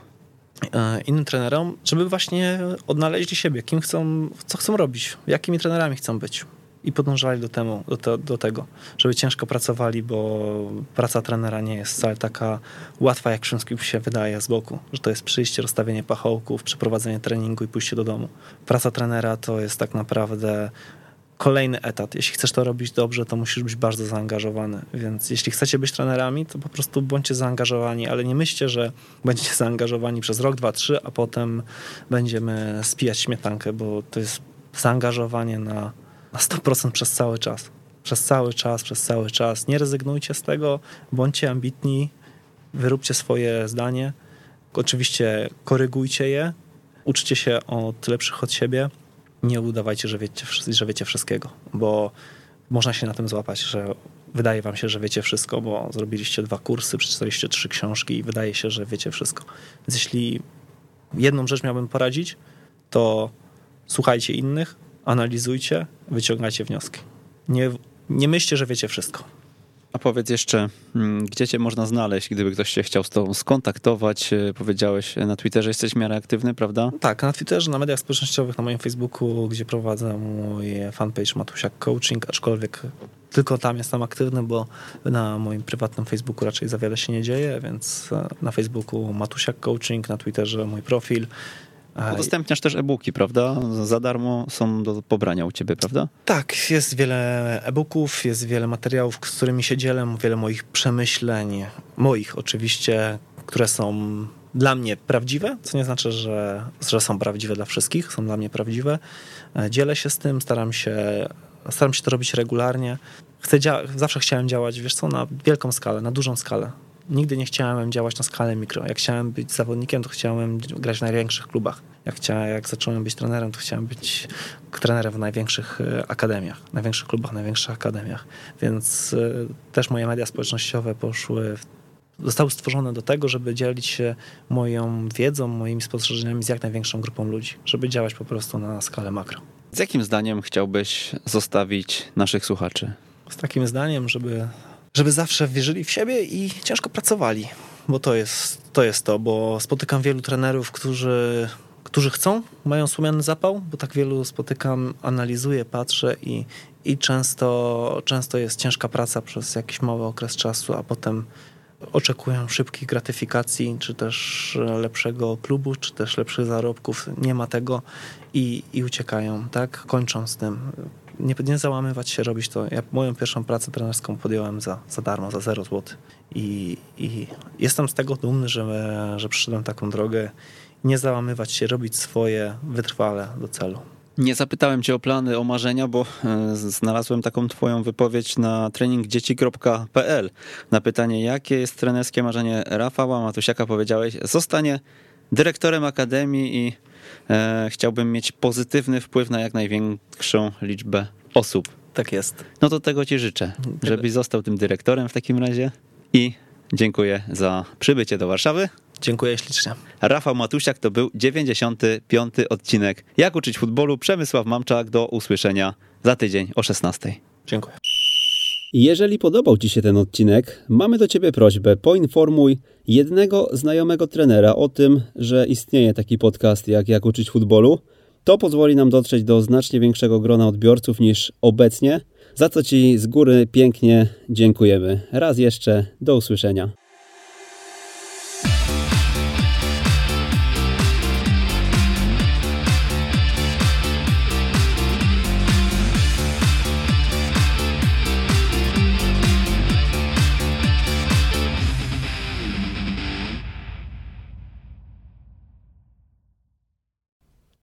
[SPEAKER 2] E, innym trenerom, żeby właśnie odnaleźli siebie, kim chcą, co chcą robić, jakimi trenerami chcą być i podążali do, temu, do, to, do tego, żeby ciężko pracowali, bo praca trenera nie jest wcale taka łatwa, jak wszystkim się wydaje z boku, że to jest przyjście, rozstawienie pachołków, przeprowadzenie treningu i pójście do domu. Praca trenera to jest tak naprawdę kolejny etat. Jeśli chcesz to robić dobrze, to musisz być bardzo zaangażowany. Więc jeśli chcecie być trenerami, to po prostu bądźcie zaangażowani, ale nie myślcie, że będziecie zaangażowani przez rok, dwa, trzy, a potem będziemy spijać śmietankę, bo to jest zaangażowanie na, na 100% przez cały czas. Przez cały czas, przez cały czas. Nie rezygnujcie z tego, bądźcie ambitni, wyróbcie swoje zdanie. Oczywiście korygujcie je, uczcie się od lepszych od siebie nie udawajcie, że wiecie, że wiecie wszystkiego, bo można się na tym złapać, że wydaje wam się, że wiecie wszystko, bo zrobiliście dwa kursy, przeczytaliście trzy książki i wydaje się, że wiecie wszystko. Więc jeśli jedną rzecz miałbym poradzić, to słuchajcie innych, analizujcie, wyciągajcie wnioski. Nie, nie myślcie, że wiecie wszystko.
[SPEAKER 1] A powiedz jeszcze, mm, gdzie cię można znaleźć, gdyby ktoś się chciał z tobą skontaktować? E, powiedziałeś e, na Twitterze, jesteś w miarę aktywny, prawda?
[SPEAKER 2] Tak, na Twitterze, na mediach społecznościowych, na moim Facebooku, gdzie prowadzę mój fanpage Matusiak Coaching, aczkolwiek tylko tam jestem aktywny, bo na moim prywatnym Facebooku raczej za wiele się nie dzieje, więc e, na Facebooku Matusiak Coaching, na Twitterze mój profil.
[SPEAKER 1] Udostępniasz też e-booki, prawda? Za darmo są do pobrania u ciebie, prawda?
[SPEAKER 2] Tak, jest wiele e-booków, jest wiele materiałów, z którymi się dzielę, wiele moich przemyśleń, moich oczywiście, które są dla mnie prawdziwe, co nie znaczy, że, że są prawdziwe dla wszystkich, są dla mnie prawdziwe. E, dzielę się z tym, staram się, staram się to robić regularnie. Chcę zawsze chciałem działać, wiesz co, na wielką skalę, na dużą skalę nigdy nie chciałem działać na skalę mikro. Jak chciałem być zawodnikiem, to chciałem grać w największych klubach. Jak, chciałem, jak zacząłem być trenerem, to chciałem być trenerem w największych e, akademiach, największych klubach, największych akademiach. Więc e, też moje media społecznościowe poszły zostały stworzone do tego, żeby dzielić się moją wiedzą, moimi spostrzeżeniami z jak największą grupą ludzi, żeby działać po prostu na skalę makro.
[SPEAKER 1] Z jakim zdaniem chciałbyś zostawić naszych słuchaczy?
[SPEAKER 2] Z takim zdaniem, żeby żeby zawsze wierzyli w siebie i ciężko pracowali, bo to jest to, jest to bo spotykam wielu trenerów, którzy, którzy chcą, mają słomiany zapał, bo tak wielu spotykam, analizuję, patrzę i, i często, często jest ciężka praca przez jakiś mały okres czasu, a potem oczekują szybkich gratyfikacji, czy też lepszego klubu, czy też lepszych zarobków. Nie ma tego i, i uciekają, tak? Kończą z tym nie, nie załamywać się, robić to. Ja moją pierwszą pracę trenerską podjąłem za, za darmo, za 0 zł. I, I jestem z tego dumny, że, że przyszedłem taką drogę. Nie załamywać się, robić swoje wytrwale do celu.
[SPEAKER 1] Nie zapytałem cię o plany, o marzenia, bo e, znalazłem taką twoją wypowiedź na treningdzieci.pl. Na pytanie, jakie jest trenerskie marzenie Rafała Matusiaka, powiedziałeś, zostanie dyrektorem akademii i chciałbym mieć pozytywny wpływ na jak największą liczbę osób.
[SPEAKER 2] Tak jest.
[SPEAKER 1] No to tego ci życzę, żebyś został tym dyrektorem w takim razie i dziękuję za przybycie do Warszawy.
[SPEAKER 2] Dziękuję ślicznie.
[SPEAKER 1] Rafał Matusiak to był 95. odcinek Jak uczyć futbolu. Przemysław Mamczak do usłyszenia za tydzień o 16.
[SPEAKER 2] Dziękuję.
[SPEAKER 1] Jeżeli podobał Ci się ten odcinek, mamy do Ciebie prośbę: poinformuj jednego znajomego trenera o tym, że istnieje taki podcast jak Jak uczyć futbolu. To pozwoli nam dotrzeć do znacznie większego grona odbiorców niż obecnie, za co Ci z góry pięknie dziękujemy. Raz jeszcze, do usłyszenia.